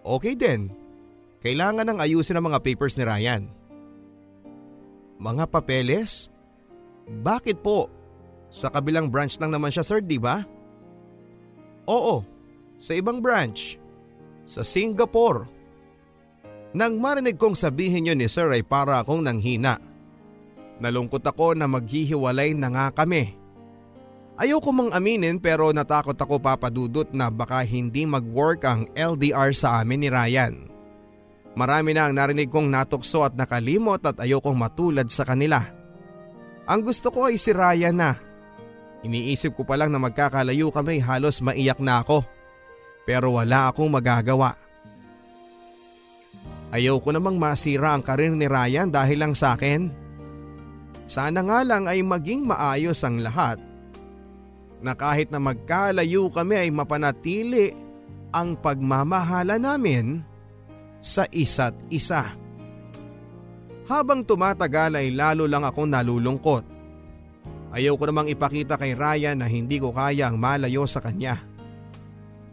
Okay din. Kailangan nang ayusin ang mga papers ni Ryan. Mga papeles? Bakit po? Sa kabilang branch lang naman siya sir, di ba? Oo, sa ibang branch. Sa Singapore. Nang marinig kong sabihin yun ni sir ay para akong nanghina. Nalungkot ako na maghihiwalay na nga kami. Ayoko mang aminin pero natakot ako papadudot na baka hindi mag-work ang LDR sa amin ni Ryan. Marami na ang narinig kong natukso at nakalimot at ayokong matulad sa kanila. Ang gusto ko ay si Ryan na. Iniisip ko pa lang na magkakalayo kami halos maiyak na ako. Pero wala akong magagawa. Ayaw ko namang masira ang karir ni Ryan dahil lang sa akin. Sana nga lang ay maging maayos ang lahat. Na kahit na magkalayo kami ay mapanatili ang pagmamahala namin sa isa't isa. Habang tumatagal ay lalo lang akong nalulungkot. Ayaw ko namang ipakita kay Ryan na hindi ko kaya ang malayo sa kanya.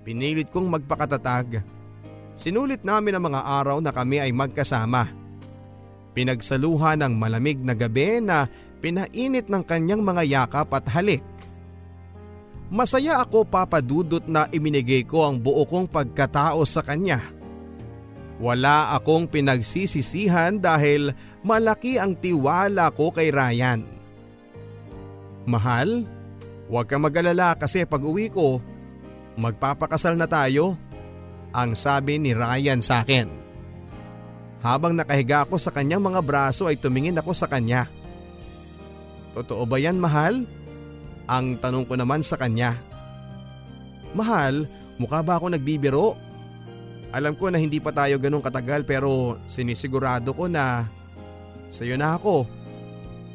Pinilit kong magpakatatag. Sinulit namin ang mga araw na kami ay magkasama. Pinagsaluhan ng malamig na gabi na pinainit ng kanyang mga yakap at halik. Masaya ako papadudot na iminigay ko ang buo kong pagkatao sa kanya. Wala akong pinagsisisihan dahil malaki ang tiwala ko kay Ryan. Mahal, huwag kang mag-alala kasi pag uwi ko, magpapakasal na tayo, ang sabi ni Ryan sa akin. Habang nakahiga ako sa kanyang mga braso ay tumingin ako sa kanya. Totoo ba yan mahal? Ang tanong ko naman sa kanya. Mahal, mukha ba ako nagbibiro? Alam ko na hindi pa tayo ganun katagal pero sinisigurado ko na sa'yo na ako.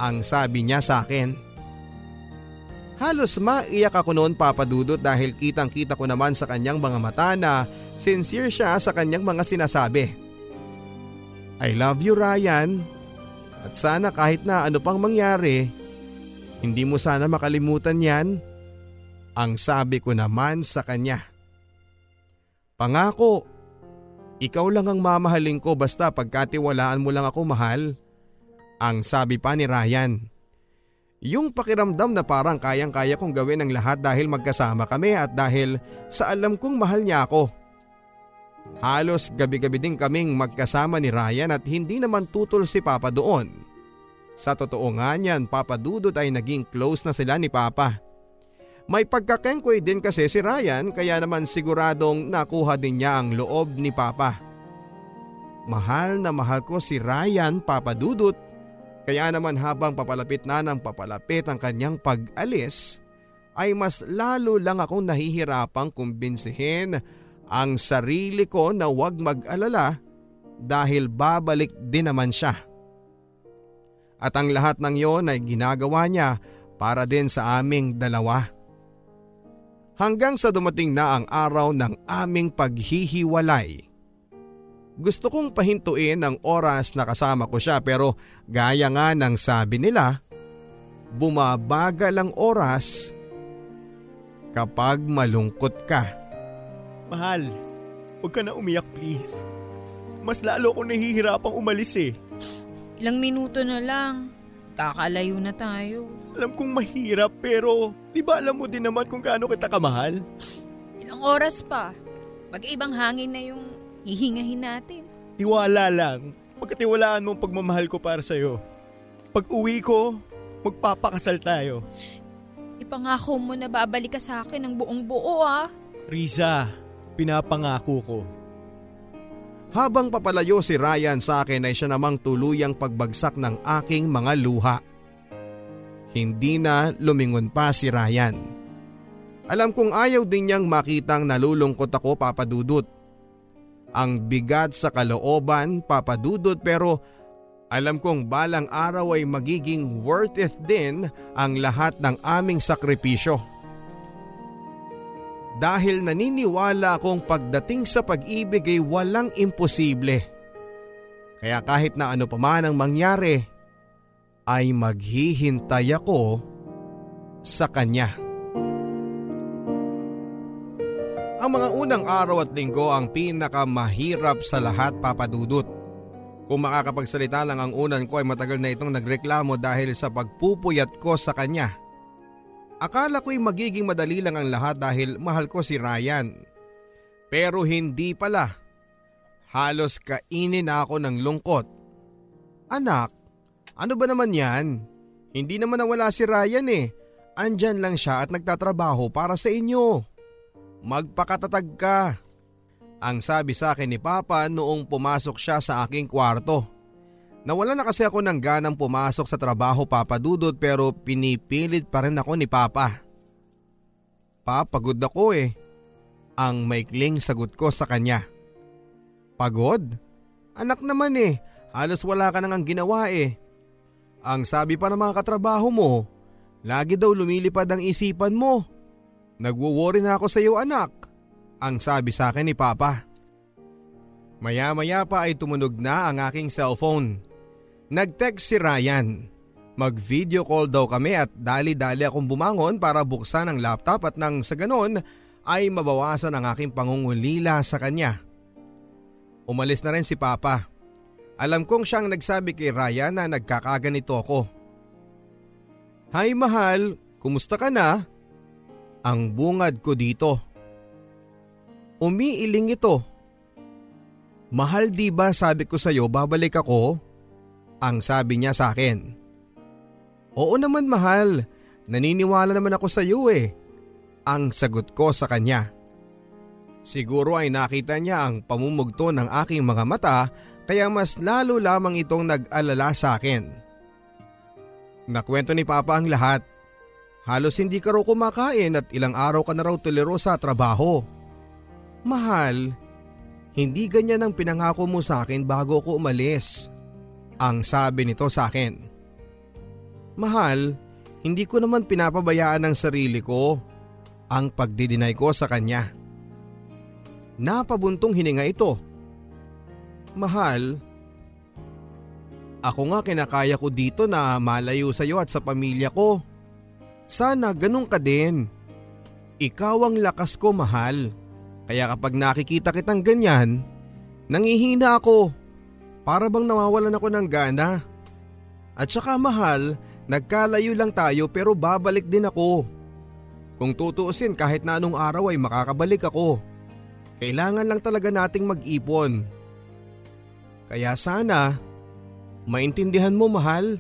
Ang sabi niya sa akin. Halos maiyak ako noon papadudot dahil kitang kita ko naman sa kanyang mga mata na sincere siya sa kanyang mga sinasabi. I love you Ryan at sana kahit na ano pang mangyari, hindi mo sana makalimutan yan. Ang sabi ko naman sa kanya. Pangako, ikaw lang ang mamahalin ko basta pagkatiwalaan mo lang ako mahal. Ang sabi pa ni Ryan. Yung pakiramdam na parang kayang-kaya kong gawin ang lahat dahil magkasama kami at dahil sa alam kong mahal niya ako. Halos gabi-gabi din kaming magkasama ni Ryan at hindi naman tutol si Papa doon. Sa totoo nga niyan, Papa Dudut ay naging close na sila ni Papa. May pagkakengkoy din kasi si Ryan kaya naman siguradong nakuha din niya ang loob ni Papa. Mahal na mahal ko si Ryan, Papa Dudut. Kaya naman habang papalapit na ng papalapit ang kanyang pag-alis, ay mas lalo lang akong nahihirapang kumbinsihin ang sarili ko na huwag mag-alala dahil babalik din naman siya. At ang lahat ng yon ay ginagawa niya para din sa aming dalawa. Hanggang sa dumating na ang araw ng aming paghihiwalay. Gusto kong pahintuin ang oras na kasama ko siya pero gaya nga ng sabi nila, bumabagal ang oras kapag malungkot ka. Mahal, huwag ka na umiyak please. Mas lalo ako nahihirapang umalis eh. Ilang minuto na lang. Kakalayo na tayo. Alam kong mahirap pero di ba alam mo din naman kung gaano kita kamahal? Ilang oras pa. Mag-ibang hangin na yung hihingahin natin. Tiwala lang. Pagkatiwalaan mo ang pagmamahal ko para sa'yo. Pag uwi ko, magpapakasal tayo. Ipangako mo na babalik ka sa akin ng buong buo ah. Riza, pinapangako ko. Habang papalayo si Ryan sa akin ay siya namang tuluyang pagbagsak ng aking mga luha. Hindi na lumingon pa si Ryan. Alam kong ayaw din niyang makitang nalulungkot ako papadudot. Ang bigat sa kalooban papadudot pero alam kong balang araw ay magiging worth it din ang lahat ng aming sakripisyo. Dahil naniniwala akong pagdating sa pag-ibig ay walang imposible. Kaya kahit na ano pa man ang mangyari, ay maghihintay ako sa kanya. Ang mga unang araw at linggo ang pinakamahirap sa lahat papadudot. Kung makakapagsalita lang ang unan ko ay matagal na itong nagreklamo dahil sa pagpupuyat ko sa kanya. Akala ko'y magiging madali lang ang lahat dahil mahal ko si Ryan. Pero hindi pala. Halos kainin ako ng lungkot. Anak, ano ba naman yan? Hindi naman nawala si Ryan eh. Andyan lang siya at nagtatrabaho para sa inyo. Magpakatatag ka. Ang sabi sa akin ni Papa noong pumasok siya sa aking kwarto. Nawala na kasi ako ng ganang pumasok sa trabaho papadudod pero pinipilit pa rin ako ni Papa. Pa, pagod ako eh. Ang maikling sagot ko sa kanya. Pagod? Anak naman eh, halos wala ka nang ginawa eh. Ang sabi pa ng mga katrabaho mo, lagi daw lumilipad ang isipan mo. Nagwo-worry na ako sa iyo anak, ang sabi sa akin ni Papa. Maya-maya pa ay tumunog na ang aking cellphone. Nag-text si Ryan. Mag-video call daw kami at dali-dali akong bumangon para buksan ang laptop at nang sa ganon ay mabawasan ang aking pangungulila sa kanya. Umalis na rin si Papa. Alam kong siyang nagsabi kay Ryan na nagkakaganito ako. Hi mahal, kumusta ka na? ang bungad ko dito. Umiiling ito. Mahal di ba sabi ko sa iyo babalik ako? Ang sabi niya sa akin. Oo naman mahal, naniniwala naman ako sa iyo eh. Ang sagot ko sa kanya. Siguro ay nakita niya ang pamumugto ng aking mga mata kaya mas lalo lamang itong nag-alala sa akin. Nakwento ni Papa ang lahat. Halos hindi ka raw kumakain at ilang araw ka na raw tuliro sa trabaho. Mahal, hindi ganyan ang pinangako mo sa akin bago ako umalis. Ang sabi nito sa akin. Mahal, hindi ko naman pinapabayaan ang sarili ko. Ang pagdidinay ko sa kanya. Napabuntong hininga ito. Mahal, ako nga kinakaya ko dito na malayo sa iyo at sa pamilya ko. Sana ganun ka din. Ikaw ang lakas ko mahal. Kaya kapag nakikita kitang ganyan, nangihina ako. Para bang nawawalan ako ng gana. At saka mahal, nagkalayo lang tayo pero babalik din ako. Kung tutuusin kahit na anong araw ay makakabalik ako. Kailangan lang talaga nating mag-ipon. Kaya sana, maintindihan mo mahal.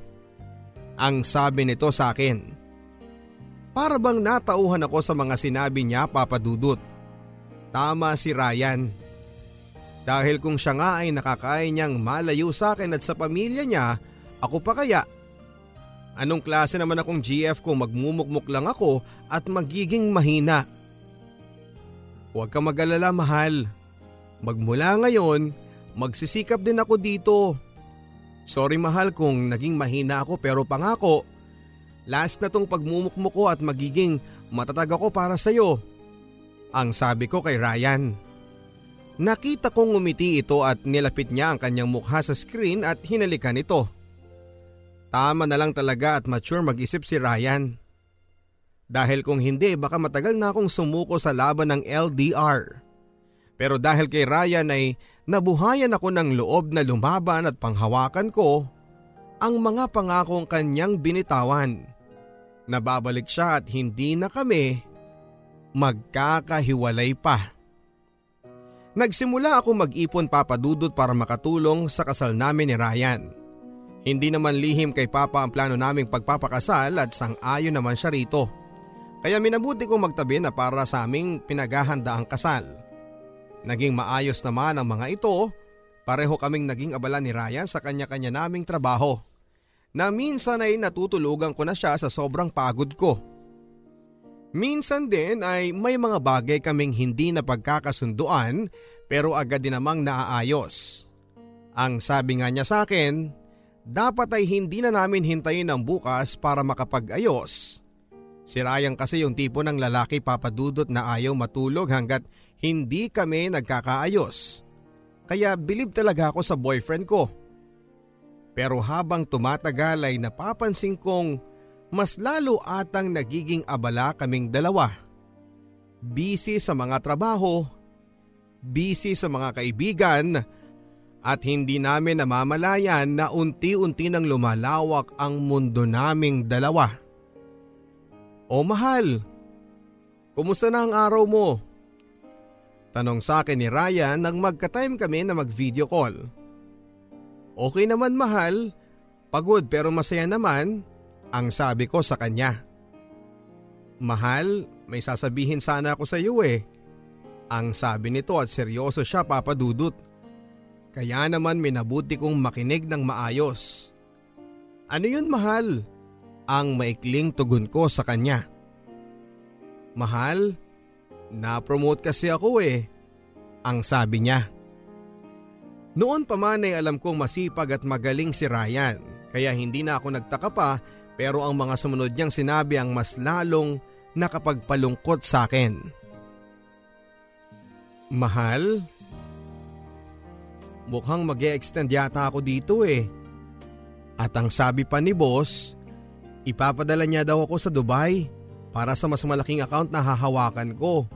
Ang sabi nito sa akin. Para bang natauhan ako sa mga sinabi niya papadudot. Tama si Ryan. Dahil kung siya nga ay nakakain niyang malayo sa akin at sa pamilya niya, ako pa kaya? Anong klase naman akong GF kung magmumukmuk lang ako at magiging mahina? Huwag ka mag-alala mahal. Magmula ngayon, magsisikap din ako dito. Sorry mahal kung naging mahina ako pero pangako, Last na tong pagmumukmo ko at magiging matatag ako para sa'yo. Ang sabi ko kay Ryan. Nakita kong ngumiti ito at nilapit niya ang kanyang mukha sa screen at hinalikan ito. Tama na lang talaga at mature mag-isip si Ryan. Dahil kung hindi baka matagal na akong sumuko sa laban ng LDR. Pero dahil kay Ryan ay nabuhayan ako ng loob na lumaban at panghawakan ko ang mga pangakong kanyang binitawan. Nababalik siya at hindi na kami magkakahiwalay pa. Nagsimula ako mag-ipon papadudot para makatulong sa kasal namin ni Ryan. Hindi naman lihim kay Papa ang plano naming pagpapakasal at sang-ayon naman siya rito. Kaya minabuti kong magtabi na para sa aming pinaghahanda ang kasal. Naging maayos naman ang mga ito, pareho kaming naging abala ni Ryan sa kanya-kanya naming trabaho. Na minsan ay natutulugan ko na siya sa sobrang pagod ko. Minsan din ay may mga bagay kaming hindi na pagkakasunduan pero agad din namang naaayos. Ang sabi nga niya sa akin, dapat ay hindi na namin hintayin ang bukas para makapag-ayos Si Ryan kasi yung tipo ng lalaki papadudot na ayaw matulog hanggat hindi kami nagkakaayos. Kaya bilib talaga ako sa boyfriend ko. Pero habang tumatagal ay napapansin kong mas lalo atang nagiging abala kaming dalawa. Busy sa mga trabaho, busy sa mga kaibigan, at hindi namin namamalayan na unti-unti nang lumalawak ang mundo naming dalawa. O mahal, kumusta na ang araw mo? Tanong sa akin ni Ryan nang magka-time kami na mag-video call. Okay naman mahal, pagod pero masaya naman, ang sabi ko sa kanya. Mahal, may sasabihin sana ako sa iyo eh. Ang sabi nito at seryoso siya papadudot. Kaya naman minabuti kong makinig ng maayos. Ano yun mahal? ang maikling tugon ko sa kanya. Mahal, na-promote kasi ako eh, ang sabi niya. Noon pa man ay alam kong masipag at magaling si Ryan kaya hindi na ako nagtaka pa pero ang mga sumunod niyang sinabi ang mas lalong nakapagpalungkot sa akin. Mahal? Mukhang mag extend yata ako dito eh. At ang sabi pa ni boss, Ipapadala niya daw ako sa Dubai para sa mas malaking account na hahawakan ko.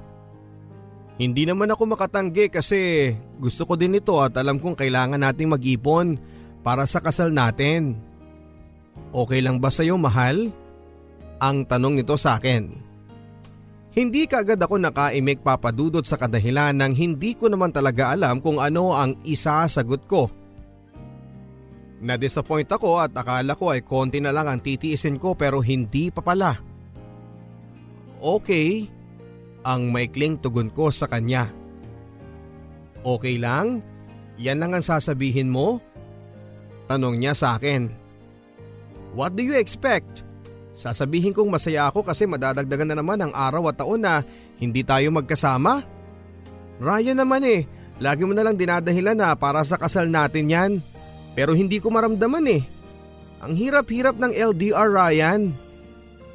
Hindi naman ako makatanggi kasi gusto ko din ito at alam kong kailangan nating mag-ipon para sa kasal natin. Okay lang ba sa'yo mahal? Ang tanong nito sa akin. Hindi kaagad ako nakaimik papadudot sa kadahilan ng hindi ko naman talaga alam kung ano ang isasagot ko. Na-disappoint ako at akala ko ay konti na lang ang titiisin ko pero hindi pa pala. Okay, ang maikling tugon ko sa kanya. Okay lang? Yan lang ang sasabihin mo? Tanong niya sa akin. What do you expect? Sasabihin kong masaya ako kasi madadagdagan na naman ang araw at taon na hindi tayo magkasama? Ryan naman eh, lagi mo na lang dinadahilan na para sa kasal natin yan. Pero hindi ko maramdaman eh. Ang hirap-hirap ng LDR Ryan.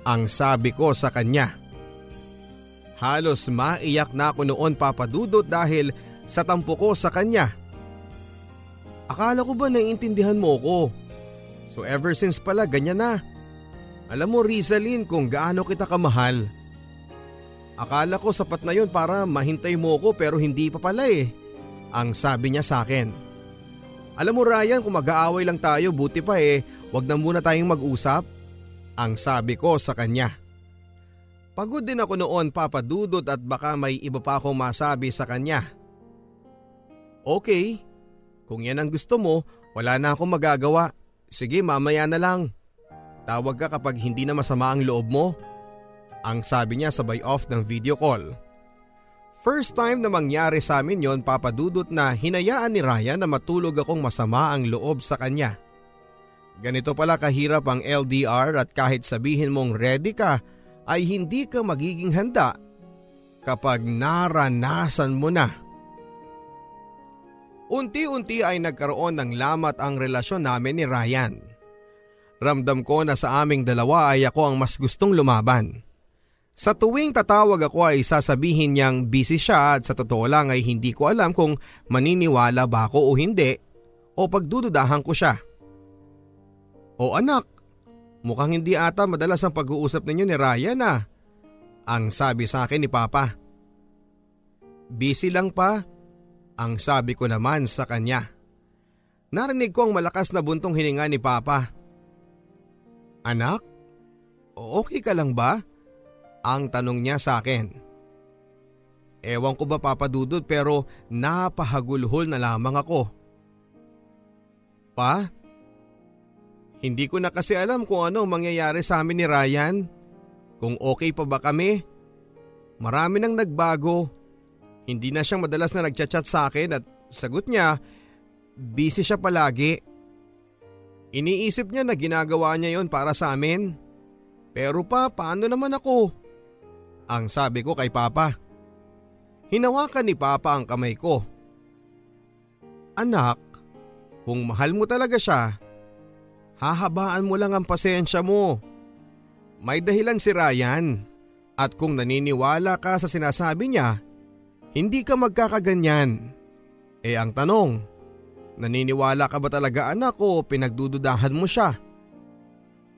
Ang sabi ko sa kanya. Halos maiyak na ako noon papadudot dahil sa tampo ko sa kanya. Akala ko ba naiintindihan mo ko? So ever since pala ganyan na. Alam mo Rizalyn kung gaano kita kamahal. Akala ko sapat na yon para mahintay mo ko pero hindi pa pala eh. Ang sabi niya sa akin. Alam mo Ryan kung mag-aaway lang tayo buti pa eh wag na muna tayong mag-usap. Ang sabi ko sa kanya. Pagod din ako noon papadudot at baka may iba pa akong masabi sa kanya. Okay, kung yan ang gusto mo wala na akong magagawa. Sige mamaya na lang. Tawag ka kapag hindi na masama ang loob mo. Ang sabi niya sabay off ng video call. First time na mangyari sa amin yon papadudot na hinayaan ni Ryan na matulog akong masama ang loob sa kanya. Ganito pala kahirap ang LDR at kahit sabihin mong ready ka ay hindi ka magiging handa kapag naranasan mo na. Unti-unti ay nagkaroon ng lamat ang relasyon namin ni Ryan. Ramdam ko na sa aming dalawa ay ako ang mas gustong lumaban. Sa tuwing tatawag ako ay sasabihin niyang busy siya at sa totoo lang ay hindi ko alam kung maniniwala ba ako o hindi o pagdududahan ko siya. O anak, mukhang hindi ata madalas ang pag-uusap ninyo ni Ryan ah. Ang sabi sa akin ni Papa. Busy lang pa, ang sabi ko naman sa kanya. Narinig ko ang malakas na buntong hininga ni Papa. Anak, okay ka lang ba? Ang tanong niya sa akin. Ewan ko ba papadudod pero napahagulhol na lamang ako. Pa? Hindi ko na kasi alam kung ano mangyayari sa amin ni Ryan. kung okay pa ba kami. Marami nang nagbago. Hindi na siyang madalas na nagchat-chat sa akin at sagot niya, busy siya palagi. Iniisip niya na ginagawa niya yon para sa amin. Pero pa, paano naman ako? Ang sabi ko kay Papa. Hinawakan ni Papa ang kamay ko. Anak, kung mahal mo talaga siya, hahabaan mo lang ang pasensya mo. May dahilan si Ryan at kung naniniwala ka sa sinasabi niya, hindi ka magkakaganyan. Eh ang tanong, naniniwala ka ba talaga anak o pinagdududahan mo siya?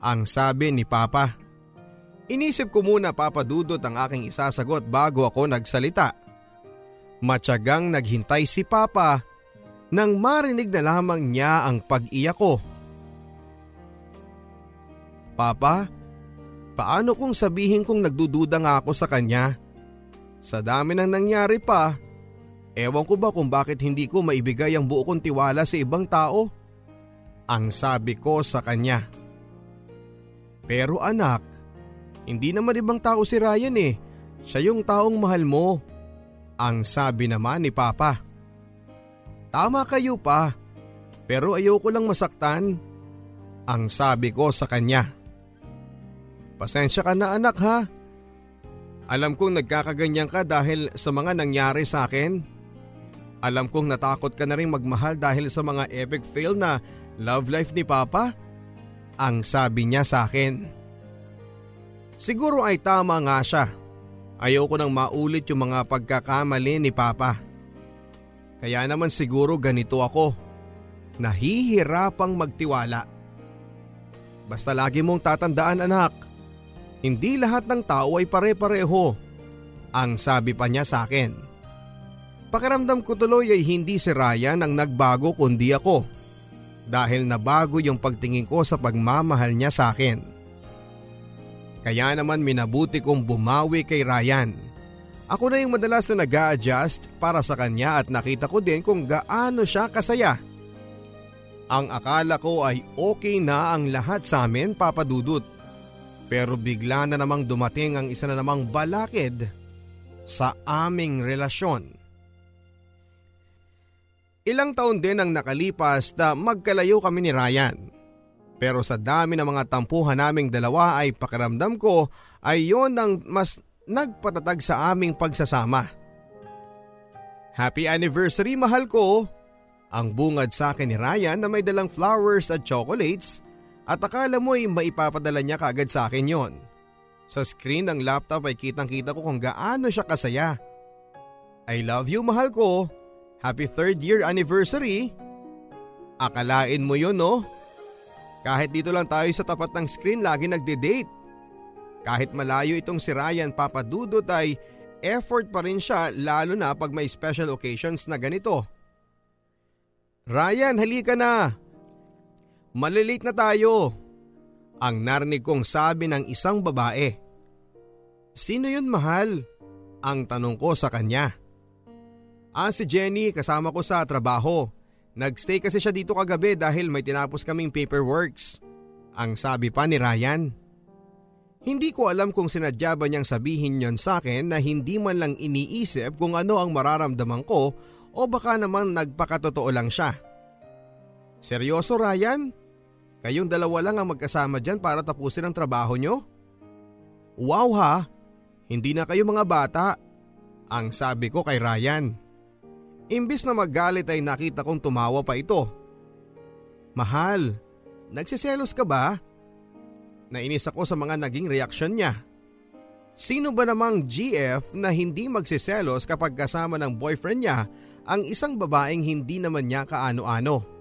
Ang sabi ni Papa. Inisip ko muna papadudot ang aking isasagot bago ako nagsalita. Matyagang naghintay si Papa nang marinig na lamang niya ang pag-iyak ko. Papa, paano kung sabihin kong nagdududa nga ako sa kanya? Sa dami ng nangyari pa, ewan ko ba kung bakit hindi ko maibigay ang buo kong tiwala sa ibang tao? Ang sabi ko sa kanya. Pero anak, hindi naman ibang tao si Ryan eh. Siya yung taong mahal mo. Ang sabi naman ni Papa. Tama kayo pa, pero ayoko lang masaktan. Ang sabi ko sa kanya. Pasensya ka na anak ha. Alam kong nagkakaganyan ka dahil sa mga nangyari sa akin. Alam kong natakot ka na rin magmahal dahil sa mga epic fail na love life ni Papa. Ang sabi niya sa akin. Siguro ay tama nga siya. Ayoko nang maulit yung mga pagkakamali ni Papa. Kaya naman siguro ganito ako. Nahihirapang magtiwala. Basta lagi mong tatandaan anak, hindi lahat ng tao ay pare-pareho. Ang sabi pa niya sa akin. Pakiramdam ko tuloy ay hindi si Ryan ang nagbago kundi ako. Dahil nabago yung pagtingin ko sa pagmamahal niya sa akin. Kaya naman minabuti kong bumawi kay Ryan. Ako na yung madalas na nag adjust para sa kanya at nakita ko din kung gaano siya kasaya. Ang akala ko ay okay na ang lahat sa amin papadudot. Pero bigla na namang dumating ang isa na namang balakid sa aming relasyon. Ilang taon din ang nakalipas na magkalayo kami ni Ryan. Pero sa dami ng mga tampuhan naming dalawa ay pakiramdam ko ay yon ang mas nagpatatag sa aming pagsasama. Happy anniversary mahal ko! Ang bungad sa akin ni Ryan na may dalang flowers at chocolates at akala mo ay maipapadala niya kagad sa akin yon. Sa screen ng laptop ay kitang kita ko kung gaano siya kasaya. I love you mahal ko. Happy third year anniversary. Akalain mo yun no? Kahit dito lang tayo sa tapat ng screen lagi nagde-date. Kahit malayo itong si Ryan papadudot ay effort pa rin siya lalo na pag may special occasions na ganito. Ryan, halika na. Malilate na tayo. Ang narinig kong sabi ng isang babae. Sino yun mahal? Ang tanong ko sa kanya. Ah si Jenny kasama ko sa trabaho. Nagstay kasi siya dito kagabi dahil may tinapos kaming paperworks. Ang sabi pa ni Ryan. Hindi ko alam kung sinadya ba niyang sabihin yon sa akin na hindi man lang iniisip kung ano ang mararamdaman ko o baka naman nagpakatotoo lang siya. Seryoso Ryan? Kayong dalawa lang ang magkasama dyan para tapusin ang trabaho nyo? Wow ha! Hindi na kayo mga bata. Ang sabi ko kay Ryan. Imbis na magalit ay nakita kong tumawa pa ito. Mahal, nagsiselos ka ba? Nainis ako sa mga naging reaksyon niya. Sino ba namang GF na hindi magsiselos kapag kasama ng boyfriend niya ang isang babaeng hindi naman niya kaano-ano?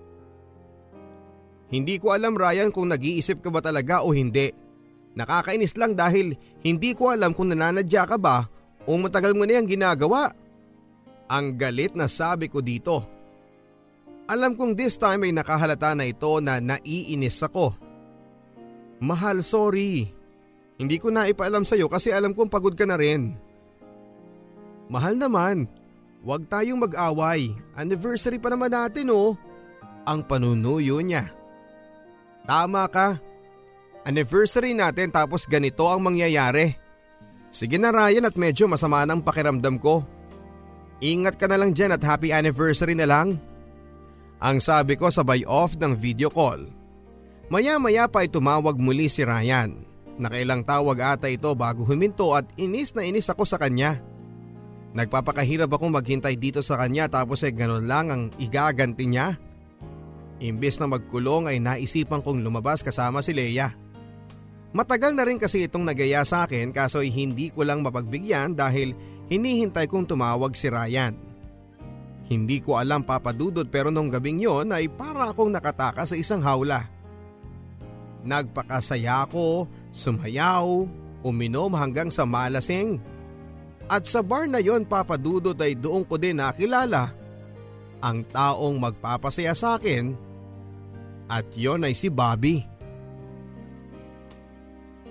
Hindi ko alam Ryan kung nag-iisip ka ba talaga o hindi. Nakakainis lang dahil hindi ko alam kung nananadya ka ba o matagal mo na yung ginagawa. Ang galit na sabi ko dito. Alam kong this time ay nakahalata na ito na naiinis ako. Mahal, sorry. Hindi ko na ipaalam sa'yo kasi alam kong pagod ka na rin. Mahal naman, huwag tayong mag-away. Anniversary pa naman natin oh. Ang panunuyo niya. Tama ka. Anniversary natin tapos ganito ang mangyayari. Sige na Ryan at medyo masama ng pakiramdam ko. Ingat ka na lang dyan at happy anniversary na lang. Ang sabi ko sabay off ng video call. Maya maya pa ay tumawag muli si Ryan. Nakailang tawag ata ito bago huminto at inis na inis ako sa kanya. Nagpapakahirap akong maghintay dito sa kanya tapos ay gano'n lang ang igaganti niya. Imbes na magkulong ay naisipan kong lumabas kasama si Leia. Matagal na rin kasi itong nagaya sa akin kaso hindi ko lang mapagbigyan dahil hinihintay kong tumawag si Ryan. Hindi ko alam papadudod pero nung gabing yon ay para akong nakataka sa isang hawla. Nagpakasaya ko, sumayaw, uminom hanggang sa malasing. At sa bar na yon papadudod ay doon ko din nakilala ang taong magpapasaya sa akin at yon ay si Bobby.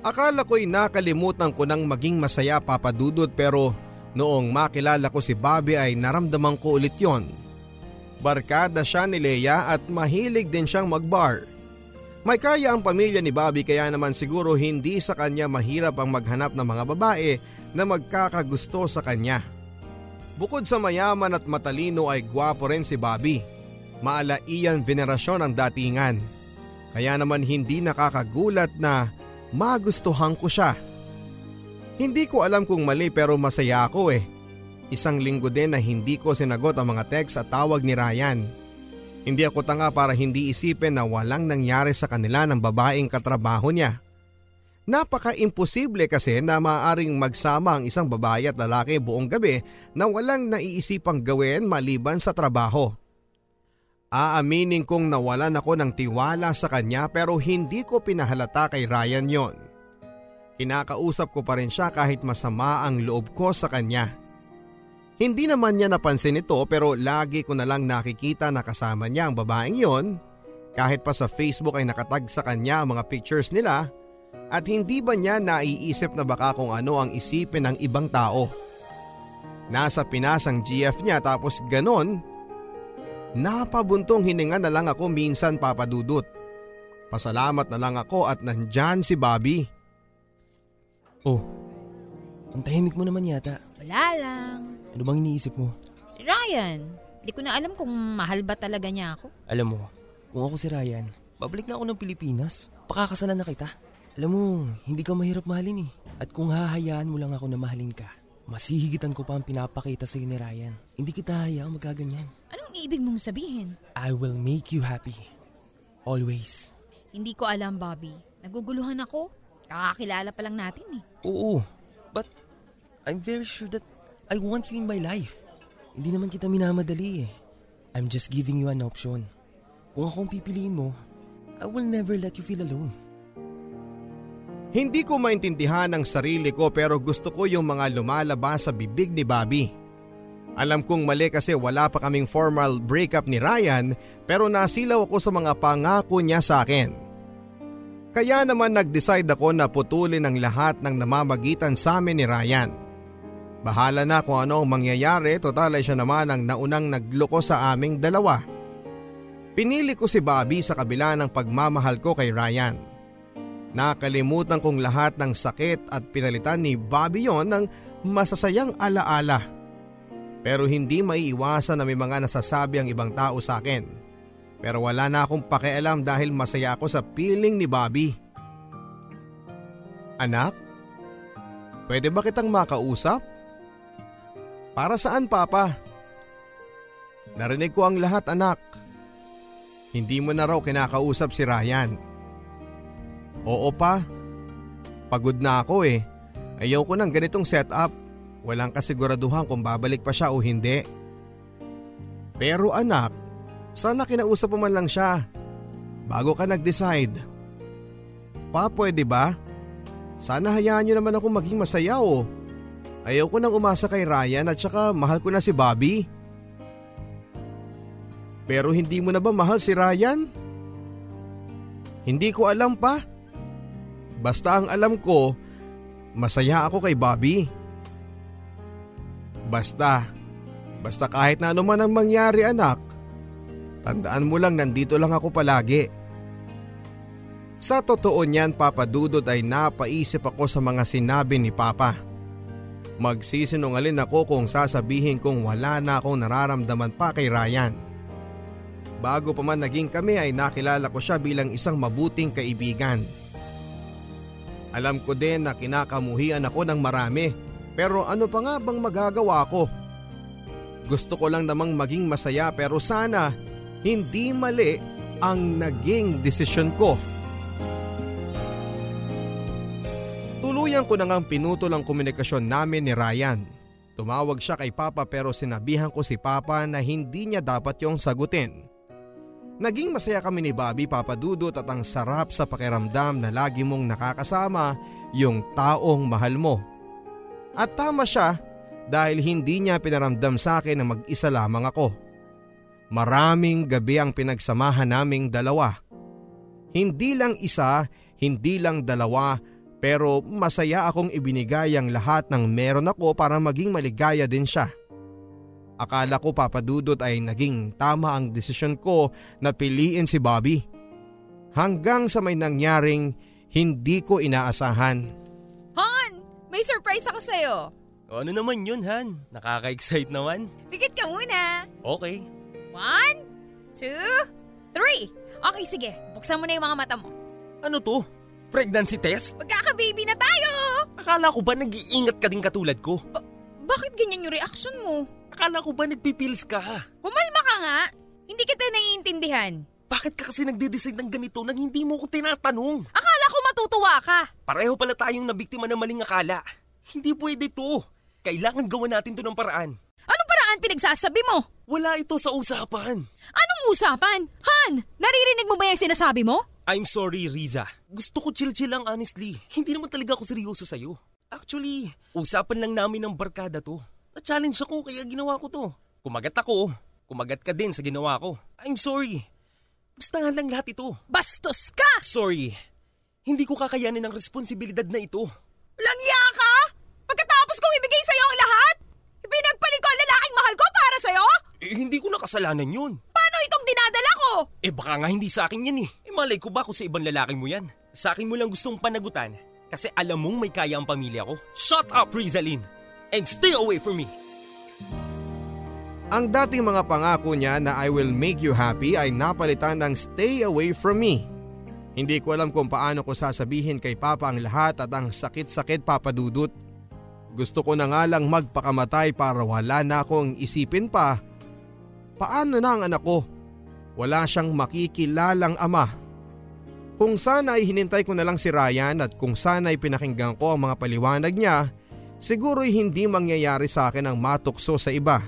Akala ko'y nakalimutan ko nang maging masaya papadudod pero Noong makilala ko si Bobby ay naramdaman ko ulit yon. Barkada siya ni Leia at mahilig din siyang magbar. May kaya ang pamilya ni Bobby kaya naman siguro hindi sa kanya mahirap ang maghanap ng mga babae na magkakagusto sa kanya. Bukod sa mayaman at matalino ay gwapo rin si Bobby. Maalaiyan venerasyon ang datingan. Kaya naman hindi nakakagulat na magustuhan ko siya. Hindi ko alam kung mali pero masaya ako eh. Isang linggo din na hindi ko sinagot ang mga text at tawag ni Ryan. Hindi ako tanga para hindi isipin na walang nangyari sa kanila ng babaeng katrabaho niya. Napaka-imposible kasi na maaaring magsama ang isang babae at lalaki buong gabi na walang naiisipang gawin maliban sa trabaho. Aaminin kong nawalan ako ng tiwala sa kanya pero hindi ko pinahalata kay Ryan yon. Kinakausap ko pa rin siya kahit masama ang loob ko sa kanya. Hindi naman niya napansin ito pero lagi ko na lang nakikita na kasama niya ang babaeng yon kahit pa sa Facebook ay nakatag sa kanya ang mga pictures nila at hindi ba niya naiisip na baka kung ano ang isipin ng ibang tao. Nasa Pinas ang GF niya tapos ganon, napabuntong hininga na lang ako minsan papadudot. Pasalamat na lang ako at nandyan si Bobby. Oh, ang tahimik mo naman yata. Wala lang. Ano bang iniisip mo? Si Ryan. Hindi ko na alam kung mahal ba talaga niya ako. Alam mo, kung ako si Ryan, babalik na ako ng Pilipinas. Pakakasalan na kita. Alam mo, hindi ka mahirap mahalin eh. At kung hahayaan mo lang ako na mahalin ka, masihigitan ko pa ang pinapakita sa ni Ryan. Hindi kita hayaang magaganyan. Anong ibig mong sabihin? I will make you happy. Always. Hindi ko alam, Bobby. Naguguluhan ako. Kakakilala pa lang natin eh. Oo, but I'm very sure that I want you in my life. Hindi naman kita minamadali eh. I'm just giving you an option. Kung akong pipiliin mo, I will never let you feel alone. Hindi ko maintindihan ang sarili ko pero gusto ko yung mga lumalabas sa bibig ni Bobby. Alam kong mali kasi wala pa kaming formal breakup ni Ryan pero nasilaw ako sa mga pangako niya sa akin. Kaya naman nag-decide ako na putulin ang lahat ng namamagitan sa amin ni Ryan. Bahala na kung ano ang mangyayari, total ay siya naman ang naunang nagloko sa aming dalawa. Pinili ko si Bobby sa kabila ng pagmamahal ko kay Ryan. Nakalimutan kong lahat ng sakit at pinalitan ni Bobby yon ng masasayang alaala. Pero hindi maiiwasan na may mga nasasabi ang ibang tao sa akin. Pero wala na akong pakialam dahil masaya ako sa feeling ni Bobby. Anak, pwede ba kitang makausap? Para saan papa? Narinig ko ang lahat anak. Hindi mo na raw kinakausap si Ryan. Oo pa, pagod na ako eh. Ayaw ko ng ganitong setup. Walang kasiguraduhan kung babalik pa siya o hindi. Pero anak, sana kinausap mo man lang siya bago ka nag-decide. Pa, pwede ba? Sana hayaan niyo naman ako maging masaya o. Ayaw ko nang umasa kay Ryan at saka mahal ko na si Bobby. Pero hindi mo na ba mahal si Ryan? Hindi ko alam pa. Basta ang alam ko, masaya ako kay Bobby. Basta, basta kahit na ano man ang mangyari anak, Tandaan mo lang nandito lang ako palagi. Sa totoo niyan papadudod ay napaisip ako sa mga sinabi ni Papa. Magsisinungalin ako kung sasabihin kong wala na akong nararamdaman pa kay Ryan. Bago pa man naging kami ay nakilala ko siya bilang isang mabuting kaibigan. Alam ko din na kinakamuhian ako ng marami pero ano pa nga bang magagawa ko? Gusto ko lang namang maging masaya pero sana hindi mali ang naging desisyon ko. Tuluyan ko na ngang pinutol ang komunikasyon namin ni Ryan. Tumawag siya kay Papa pero sinabihan ko si Papa na hindi niya dapat yung sagutin. Naging masaya kami ni Bobby papadudot at ang sarap sa pakiramdam na lagi mong nakakasama yung taong mahal mo. At tama siya dahil hindi niya pinaramdam sa akin na mag-isa lamang ako. Maraming gabi ang pinagsamahan naming dalawa. Hindi lang isa, hindi lang dalawa, pero masaya akong ibinigay ang lahat ng meron ako para maging maligaya din siya. Akala ko papadudot ay naging tama ang desisyon ko na piliin si Bobby. Hanggang sa may nangyaring hindi ko inaasahan. Han! May surprise ako sa'yo. O ano naman yun, Han? Nakaka-excite naman. Pikit ka muna. Okay. One, two, three. Okay, sige. Buksan mo na yung mga mata mo. Ano to? Pregnancy test? Magkaka-baby na tayo! Akala ko ba nag-iingat ka din katulad ko? Bakit ganyan yung reaction mo? Akala ko ba nagpipils ka? Kumalma ka nga. Hindi kita naiintindihan. Bakit ka kasi nagde-decide ng ganito nang hindi mo ko tinatanong? Akala ko matutuwa ka. Pareho pala tayong nabiktima ng maling akala. Hindi pwede to. Kailangan gawa natin to ng paraan. Anong paraan pinagsasabi mo? Wala ito sa usapan. Anong usapan? Han, naririnig mo ba yung sinasabi mo? I'm sorry, Riza. Gusto ko chill-chill lang honestly. Hindi naman talaga ako seryoso sa'yo. Actually, usapan lang namin ng barkada to. Na-challenge ako kaya ginawa ko to. Kumagat ako. Kumagat ka din sa ginawa ko. I'm sorry. Gustahan lang lahat ito. Bastos ka! Sorry. Hindi ko kakayanin ang responsibilidad na ito. Langya ka? Pagkatapos kong ibigay sa'yo ang lahat? Ipinagpalit ko ang lalaking mahal ko para sa'yo? Eh, hindi ko nakasalanan yun. Paano itong dinadala ko? Eh baka nga hindi sa akin yan eh. Eh malay ko ba kung sa ibang lalaki mo yan? Sa akin mo lang gustong panagutan kasi alam mong may kaya ang pamilya ko. Shut up, Rizalyn! And stay away from me! Ang dating mga pangako niya na I will make you happy ay napalitan ng stay away from me. Hindi ko alam kung paano ko sasabihin kay Papa ang lahat at ang sakit-sakit papadudot. Gusto ko na nga lang magpakamatay para wala na akong isipin pa. Paano na ang anak ko? Wala siyang makikilalang ama. Kung sana ay hinintay ko na lang si Ryan at kung sana ay pinakinggan ko ang mga paliwanag niya, siguro'y hindi mangyayari sa akin ang matukso sa iba.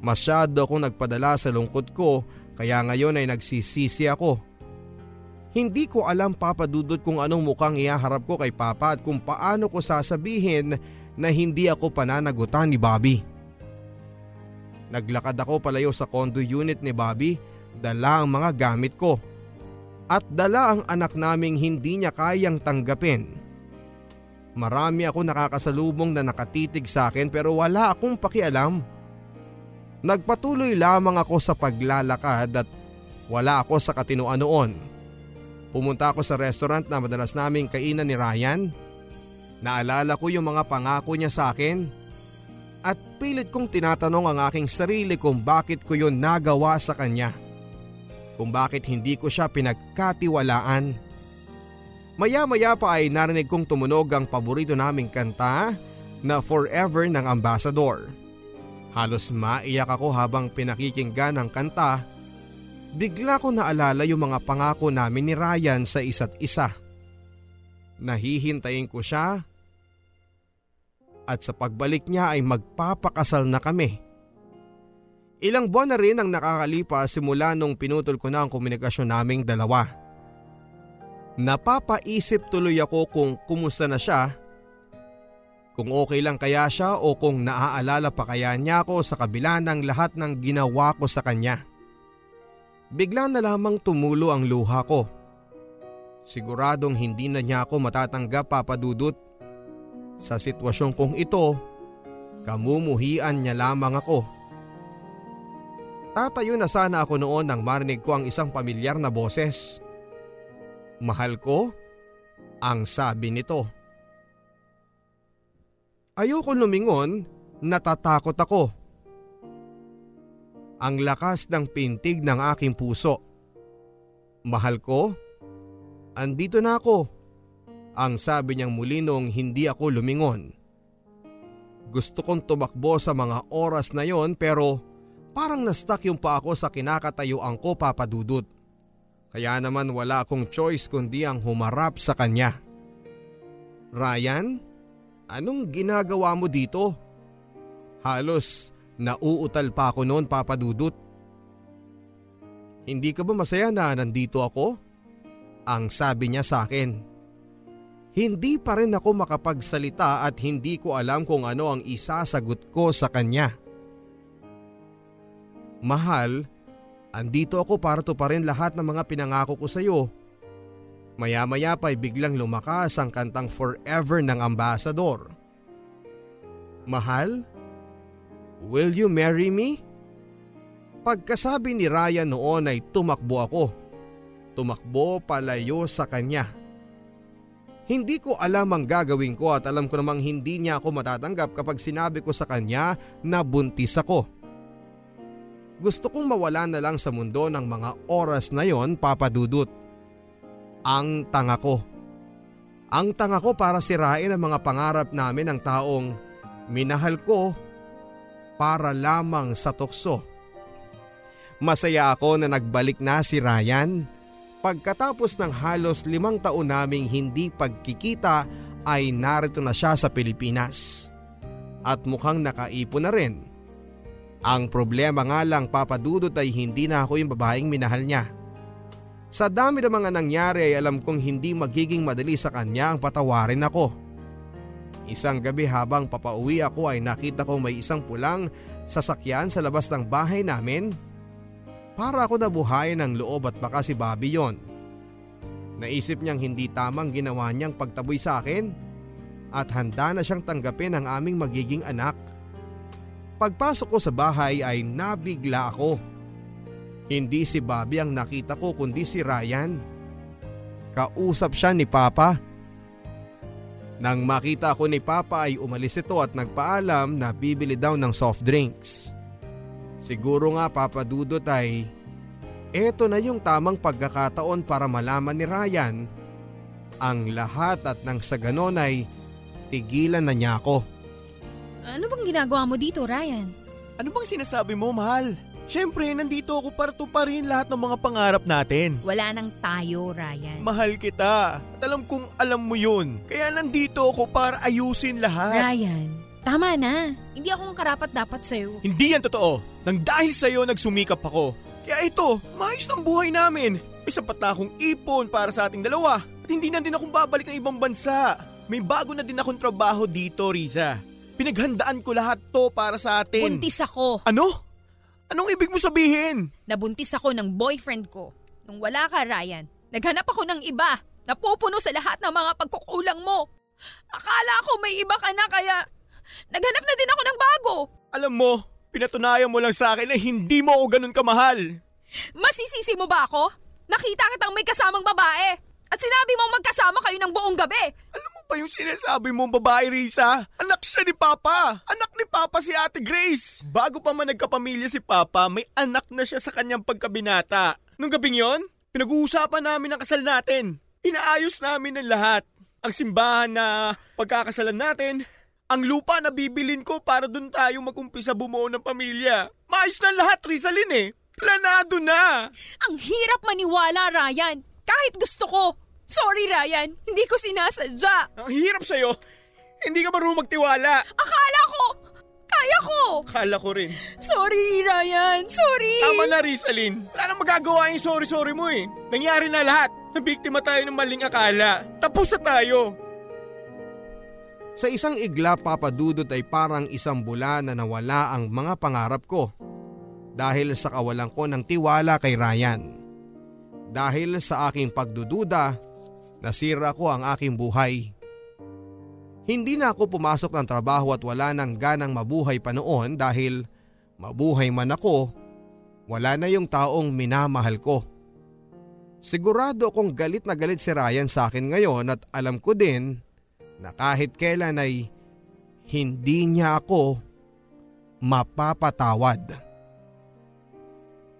Masyado akong nagpadala sa lungkot ko kaya ngayon ay nagsisisi ako. Hindi ko alam papadudod kung anong mukhang ihaharap ko kay Papa at kung paano ko sasabihin na hindi ako pananagutan ni Bobby. Naglakad ako palayo sa condo unit ni Bobby, dala ang mga gamit ko. At dala ang anak naming hindi niya kayang tanggapin. Marami ako nakakasalubong na nakatitig sa akin pero wala akong pakialam. Nagpatuloy lamang ako sa paglalakad at wala ako sa katinoan noon. Pumunta ako sa restaurant na madalas naming kainan ni Ryan. Naalala ko yung mga pangako niya sa akin. At pilit kong tinatanong ang aking sarili kung bakit ko yun nagawa sa kanya. Kung bakit hindi ko siya pinagkatiwalaan. Maya-maya pa ay narinig kong tumunog ang paborito naming kanta na Forever ng Ambassador. Halos maiyak ako habang pinakikinggan ang kanta bigla ko naalala yung mga pangako namin ni Ryan sa isa't isa. Nahihintayin ko siya at sa pagbalik niya ay magpapakasal na kami. Ilang buwan na rin ang nakakalipas simula nung pinutol ko na ang komunikasyon naming dalawa. Napapaisip tuloy ako kung kumusta na siya, kung okay lang kaya siya o kung naaalala pa kaya niya ako sa kabila ng lahat ng ginawa ko sa kanya. Bigla na lamang tumulo ang luha ko. Siguradong hindi na niya ako matatanggap papadudot. Sa sitwasyon kong ito, kamumuhian niya lamang ako. Tatayo na sana ako noon nang marinig ko ang isang pamilyar na boses. Mahal ko? Ang sabi nito. Ayoko lumingon, natatakot ako. Ang lakas ng pintig ng aking puso. Mahal ko? Andito na ako. Ang sabi niyang muli nung hindi ako lumingon. Gusto kong tumakbo sa mga oras na yon pero parang na-stuck yung pa ako sa kinakatayuan ko papadudot. Kaya naman wala akong choice kundi ang humarap sa kanya. Ryan, anong ginagawa mo dito? Halos nauutal pa ako noon papadudot. Hindi ka ba masaya na nandito ako? Ang sabi niya sa akin. Hindi pa rin ako makapagsalita at hindi ko alam kung ano ang isasagot ko sa kanya. Mahal, andito ako para to pa rin lahat ng mga pinangako ko sa iyo. Maya-maya pa'y biglang lumakas ang kantang Forever ng Ambassador. Mahal, will you marry me? Pagkasabi ni Ryan noon ay tumakbo ako. Tumakbo palayo sa kanya. Hindi ko alam ang gagawin ko at alam ko namang hindi niya ako matatanggap kapag sinabi ko sa kanya na buntis ako. Gusto kong mawala na lang sa mundo ng mga oras na yon papadudot. Ang tanga ko. Ang tanga ko para sirain ang mga pangarap namin ng taong minahal ko para lamang sa tukso. Masaya ako na nagbalik na si Ryan Pagkatapos ng halos limang taon naming hindi pagkikita ay narito na siya sa Pilipinas. At mukhang nakaipon na rin. Ang problema nga lang papadudot ay hindi na ako yung babaeng minahal niya. Sa dami ng mga nangyari ay alam kong hindi magiging madali sa kanya ang patawarin ako. Isang gabi habang papauwi ako ay nakita ko may isang pulang sasakyan sa labas ng bahay namin para ako nabuhayan ng loob at baka si Bobby yon. Naisip niyang hindi tamang ginawa niyang pagtaboy sa akin at handa na siyang tanggapin ang aming magiging anak. Pagpasok ko sa bahay ay nabigla ako. Hindi si Bobby ang nakita ko kundi si Ryan. Kausap siya ni Papa. Nang makita ko ni Papa ay umalis ito at nagpaalam na bibili daw ng soft drinks. Siguro nga papadudot ay eto na yung tamang pagkakataon para malaman ni Ryan ang lahat at nang sa ganon ay tigilan na niya ako. Ano bang ginagawa mo dito, Ryan? Ano bang sinasabi mo, mahal? Siyempre, nandito ako para tuparin lahat ng mga pangarap natin. Wala nang tayo, Ryan. Mahal kita. At alam kong alam mo yun. Kaya nandito ako para ayusin lahat. Ryan, tama na. Hindi ako karapat dapat sa'yo. Hindi yan totoo. Nang dahil sa'yo nagsumikap ako. Kaya ito, maayos ng buhay namin. May sapat na akong ipon para sa ating dalawa. At hindi na din akong babalik ng ibang bansa. May bago na din akong trabaho dito, Riza. Pinaghandaan ko lahat to para sa atin. Buntis ako. Ano? Anong ibig mo sabihin? Nabuntis ako ng boyfriend ko. Nung wala ka, Ryan, naghanap ako ng iba. Napupuno sa lahat ng mga pagkukulang mo. Akala ko may iba ka na kaya naghanap na din ako ng bago. Alam mo, pinatunayan mo lang sa akin na hindi mo ako ganun kamahal. Masisisi mo ba ako? Nakita kitang may kasamang babae. At sinabi mo magkasama kayo ng buong gabi. Alam mo ba yung sinasabi mong babae, Risa? Anak siya ni Papa. Anak ni Papa si Ate Grace. Bago pa man nagkapamilya si Papa, may anak na siya sa kanyang pagkabinata. Nung gabing yon, pinag-uusapan namin ang kasal natin. Inaayos namin ang lahat. Ang simbahan na pagkakasalan natin, ang lupa na bibilin ko para doon tayo mag-umpisa bumuo ng pamilya. Maayos na lahat, Rizalyn eh. Planado na. Ang hirap maniwala, Ryan. Kahit gusto ko. Sorry, Ryan. Hindi ko sinasadya. Ang hirap sa'yo. Hindi ka marunong magtiwala. Akala ko. Kaya ko. Kala ko rin. Sorry, Ryan. Sorry. Tama na, Rizalyn. Wala nang magagawa yung sorry-sorry mo eh. Nangyari na lahat. Nabiktima tayo ng maling akala. Tapos na tayo. Sa isang igla papadudot ay parang isang bula na nawala ang mga pangarap ko. Dahil sa kawalan ko ng tiwala kay Ryan. Dahil sa aking pagdududa, nasira ko ang aking buhay. Hindi na ako pumasok ng trabaho at wala nang ganang mabuhay pa noon dahil mabuhay man ako, wala na yung taong minamahal ko. Sigurado akong galit na galit si Ryan sa akin ngayon at alam ko din na kahit kailan ay hindi niya ako mapapatawad.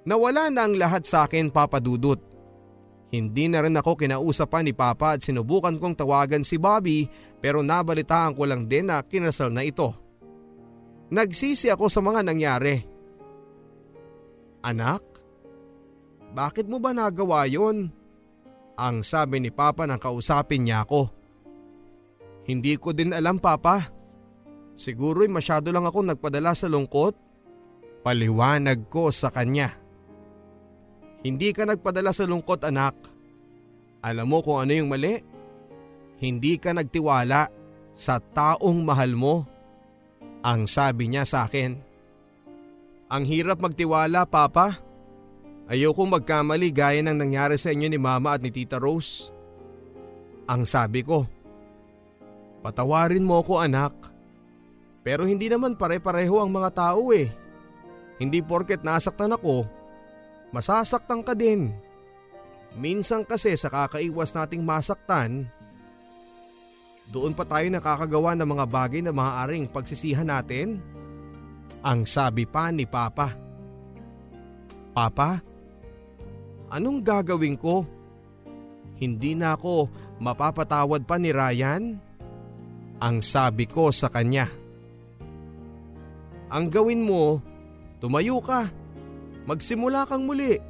Nawala na ang lahat sa akin papadudot. Hindi na rin ako kinausapan ni Papa at sinubukan kong tawagan si Bobby pero nabalitaan ko lang din na kinasal na ito. Nagsisi ako sa mga nangyari. Anak, bakit mo ba nagawa yon? Ang sabi ni Papa nang kausapin niya ako. Hindi ko din alam Papa. Siguro'y masyado lang akong nagpadala sa lungkot. Paliwanag ko sa kanya. Hindi ka nagpadala sa lungkot anak. Alam mo kung ano yung mali? Hindi ka nagtiwala sa taong mahal mo. Ang sabi niya sa akin. Ang hirap magtiwala papa. Ayokong magkamali gaya ng nangyari sa inyo ni Mama at ni Tita Rose. Ang sabi ko, patawarin mo ako anak. Pero hindi naman pare-pareho ang mga tao eh. Hindi porket nasaktan ako, masasaktan ka din. Minsan kasi sa kakaiwas nating masaktan, doon pa tayo nakakagawa ng mga bagay na maaaring pagsisihan natin. Ang sabi pa ni Papa. Papa, Anong gagawin ko? Hindi na ako mapapatawad pa ni Ryan? Ang sabi ko sa kanya. Ang gawin mo, tumayo ka. Magsimula kang muli.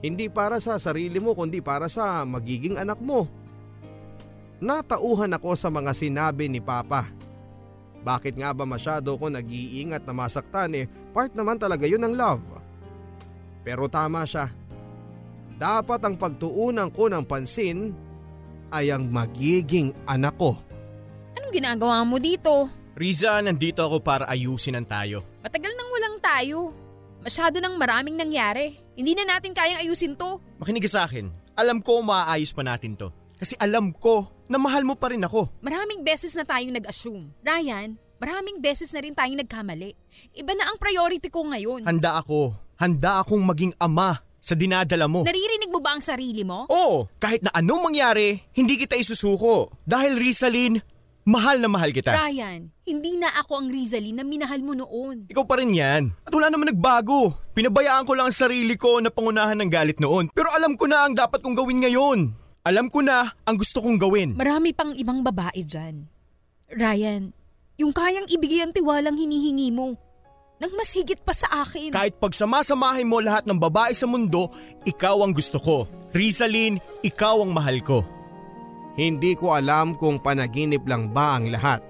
Hindi para sa sarili mo kundi para sa magiging anak mo. Natauhan ako sa mga sinabi ni Papa. Bakit nga ba masyado ko nag-iingat na masaktan eh part naman talaga yun ng love. Pero tama siya dapat ang pagtuunan ko ng pansin ay ang magiging anak ko. Anong ginagawa mo dito? Riza, nandito ako para ayusin ang tayo. Matagal nang walang tayo. Masyado nang maraming nangyari. Hindi na natin kayang ayusin to. Makinig ka sa akin. Alam ko maaayos pa natin to. Kasi alam ko na mahal mo pa rin ako. Maraming beses na tayong nag-assume. Ryan, maraming beses na rin tayong nagkamali. Iba na ang priority ko ngayon. Handa ako. Handa akong maging ama sa dinadala mo. Naririnig mo ba ang sarili mo? Oo, kahit na anong mangyari, hindi kita isusuko. Dahil Rizalin, mahal na mahal kita. Ryan, hindi na ako ang Rizalin na minahal mo noon. Ikaw pa rin yan. At wala naman nagbago. Pinabayaan ko lang ang sarili ko na pangunahan ng galit noon. Pero alam ko na ang dapat kong gawin ngayon. Alam ko na ang gusto kong gawin. Marami pang ibang babae dyan. Ryan, yung kayang ibigay ang tiwalang hinihingi mo nang mas higit pa sa akin. Kahit pagsamasamahin mo lahat ng babae sa mundo, ikaw ang gusto ko. Rizalin, ikaw ang mahal ko. Hindi ko alam kung panaginip lang ba ang lahat.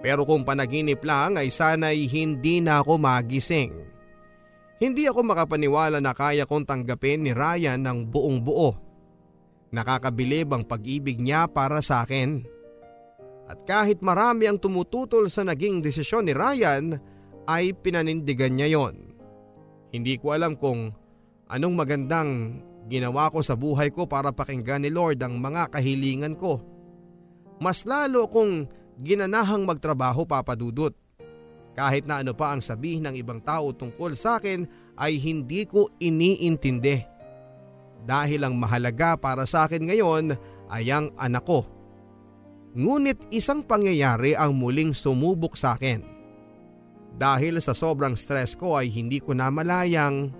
Pero kung panaginip lang ay sana'y hindi na ako magising. Hindi ako makapaniwala na kaya kong tanggapin ni Ryan ng buong buo. Nakakabilib ang pag-ibig niya para sa akin. At kahit marami ang tumututol sa naging desisyon ni Ryan, ay pinanindigan niya yon. Hindi ko alam kung anong magandang ginawa ko sa buhay ko para pakinggan ni Lord ang mga kahilingan ko. Mas lalo kung ginanahang magtrabaho papadudot. Kahit na ano pa ang sabihin ng ibang tao tungkol sa akin ay hindi ko iniintindi. Dahil ang mahalaga para sa akin ngayon ay ang anak ko. Ngunit isang pangyayari ang muling sumubok sa akin. Dahil sa sobrang stress ko ay hindi ko namalayang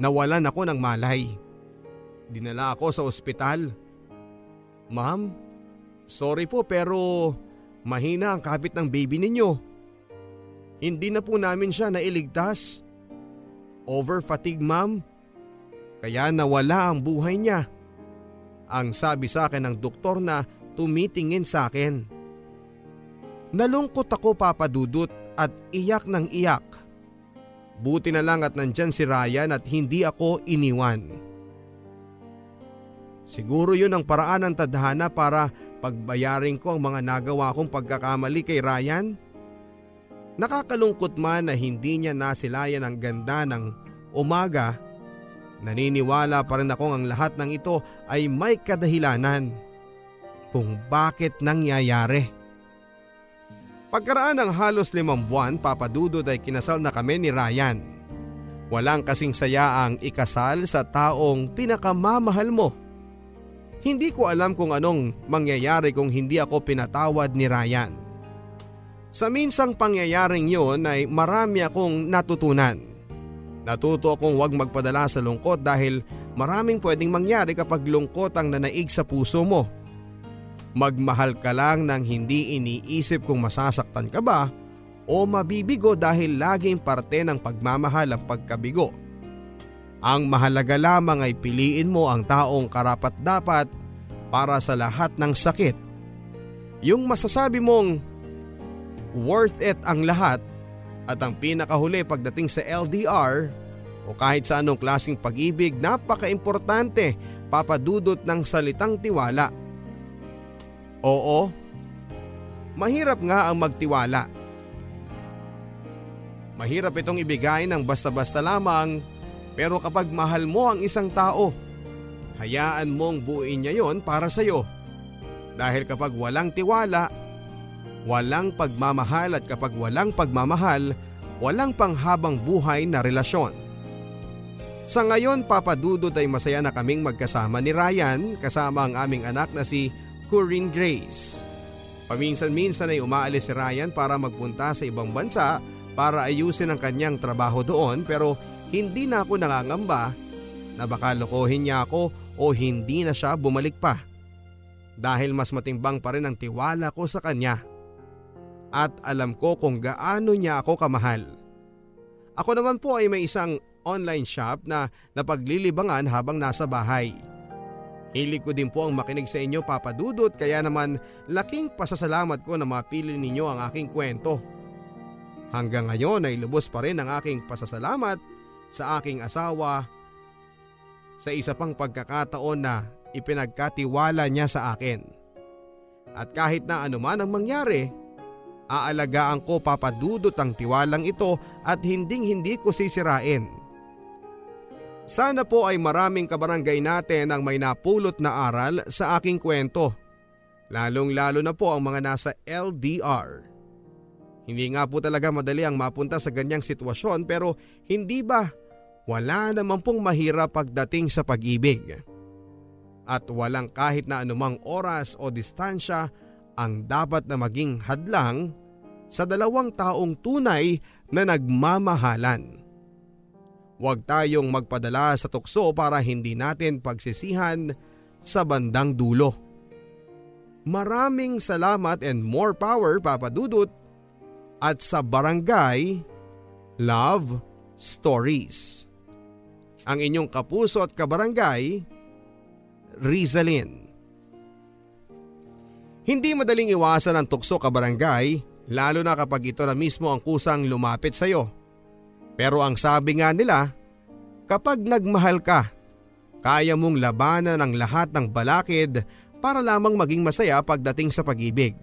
nawalan ako ng malay. Dinala ako sa ospital. Ma'am, sorry po pero mahina ang kapit ng baby ninyo. Hindi na po namin siya nailigtas. Over fatigue ma'am. Kaya nawala ang buhay niya. Ang sabi sa akin ng doktor na tumitingin sa akin. Nalungkot ako papadudot at iyak ng iyak. Buti na lang at nandyan si Ryan at hindi ako iniwan. Siguro yun ang paraan ng tadhana para pagbayarin ko ang mga nagawa kong pagkakamali kay Ryan. Nakakalungkot man na hindi niya nasilayan ang ganda ng umaga. Naniniwala pa rin akong ang lahat ng ito ay may kadahilanan kung bakit nangyayari. Pagkaraan ng halos limang buwan, papadudod ay kinasal na kami ni Ryan. Walang kasing saya ang ikasal sa taong pinakamamahal mo. Hindi ko alam kung anong mangyayari kung hindi ako pinatawad ni Ryan. Sa minsang pangyayaring yon ay marami akong natutunan. Natuto akong huwag magpadala sa lungkot dahil maraming pwedeng mangyari kapag lungkot ang nanaig sa puso mo. Magmahal ka lang nang hindi iniisip kung masasaktan ka ba o mabibigo dahil laging parte ng pagmamahal ang pagkabigo. Ang mahalaga lamang ay piliin mo ang taong karapat dapat para sa lahat ng sakit. Yung masasabi mong worth it ang lahat at ang pinakahuli pagdating sa LDR o kahit sa anong klaseng pag-ibig napaka-importante papadudot ng salitang tiwala. Oo, mahirap nga ang magtiwala Mahirap itong ibigay ng basta-basta lamang pero kapag mahal mo ang isang tao, hayaan mong buuin niya yon para sa iyo. Dahil kapag walang tiwala, walang pagmamahal at kapag walang pagmamahal, walang panghabang buhay na relasyon. Sa ngayon papadudod ay masaya na kaming magkasama ni Ryan kasama ang aming anak na si Corinne Grace. Paminsan-minsan ay umaalis si Ryan para magpunta sa ibang bansa para ayusin ang kanyang trabaho doon pero hindi na ako nangangamba na baka lokohin niya ako o hindi na siya bumalik pa. Dahil mas matimbang pa rin ang tiwala ko sa kanya. At alam ko kung gaano niya ako kamahal. Ako naman po ay may isang online shop na napaglilibangan habang nasa bahay. Hilig ko din po ang makinig sa inyo papadudot kaya naman laking pasasalamat ko na mapili ninyo ang aking kwento. Hanggang ngayon ay lubos pa rin ang aking pasasalamat sa aking asawa sa isa pang pagkakataon na ipinagkatiwala niya sa akin. At kahit na anuman ang mangyari, aalagaan ko papadudot ang tiwalang ito at hinding hindi ko sisirain. Sana po ay maraming kabarangay natin ang may napulot na aral sa aking kwento. Lalong lalo na po ang mga nasa LDR. Hindi nga po talaga madali ang mapunta sa ganyang sitwasyon pero hindi ba wala naman pong mahirap pagdating sa pag-ibig. At walang kahit na anumang oras o distansya ang dapat na maging hadlang sa dalawang taong tunay na nagmamahalan. Huwag tayong magpadala sa tukso para hindi natin pagsisihan sa bandang dulo. Maraming salamat and more power Papa Dudut at sa Barangay Love Stories. Ang inyong kapuso at kabarangay, Rizalin. Hindi madaling iwasan ang tukso kabarangay lalo na kapag ito na mismo ang kusang lumapit sa iyo. Pero ang sabi nga nila, kapag nagmahal ka, kaya mong labanan ang lahat ng balakid para lamang maging masaya pagdating sa pag-ibig.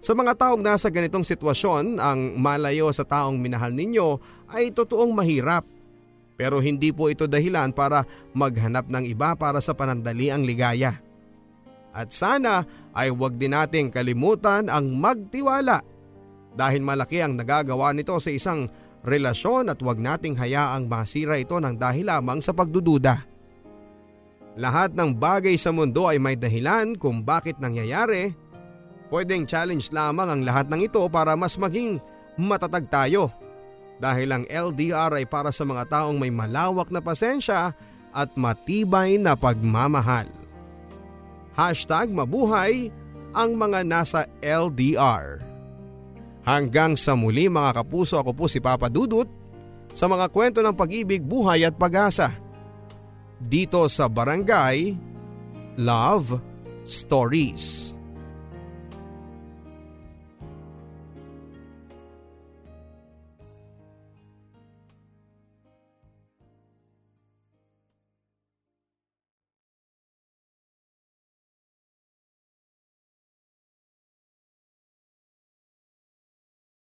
Sa mga taong nasa ganitong sitwasyon, ang malayo sa taong minahal ninyo ay totoong mahirap. Pero hindi po ito dahilan para maghanap ng iba para sa panandaliang ligaya. At sana ay huwag din nating kalimutan ang magtiwala dahil malaki ang nagagawa nito sa isang relasyon at huwag nating hayaang masira ito ng dahil lamang sa pagdududa. Lahat ng bagay sa mundo ay may dahilan kung bakit nangyayari Pwedeng challenge lamang ang lahat ng ito para mas maging matatag tayo. Dahil ang LDR ay para sa mga taong may malawak na pasensya at matibay na pagmamahal. Hashtag mabuhay ang mga nasa LDR. Hanggang sa muli mga kapuso ako po si Papa Dudut sa mga kwento ng pag-ibig, buhay at pag-asa. Dito sa Barangay Love Stories.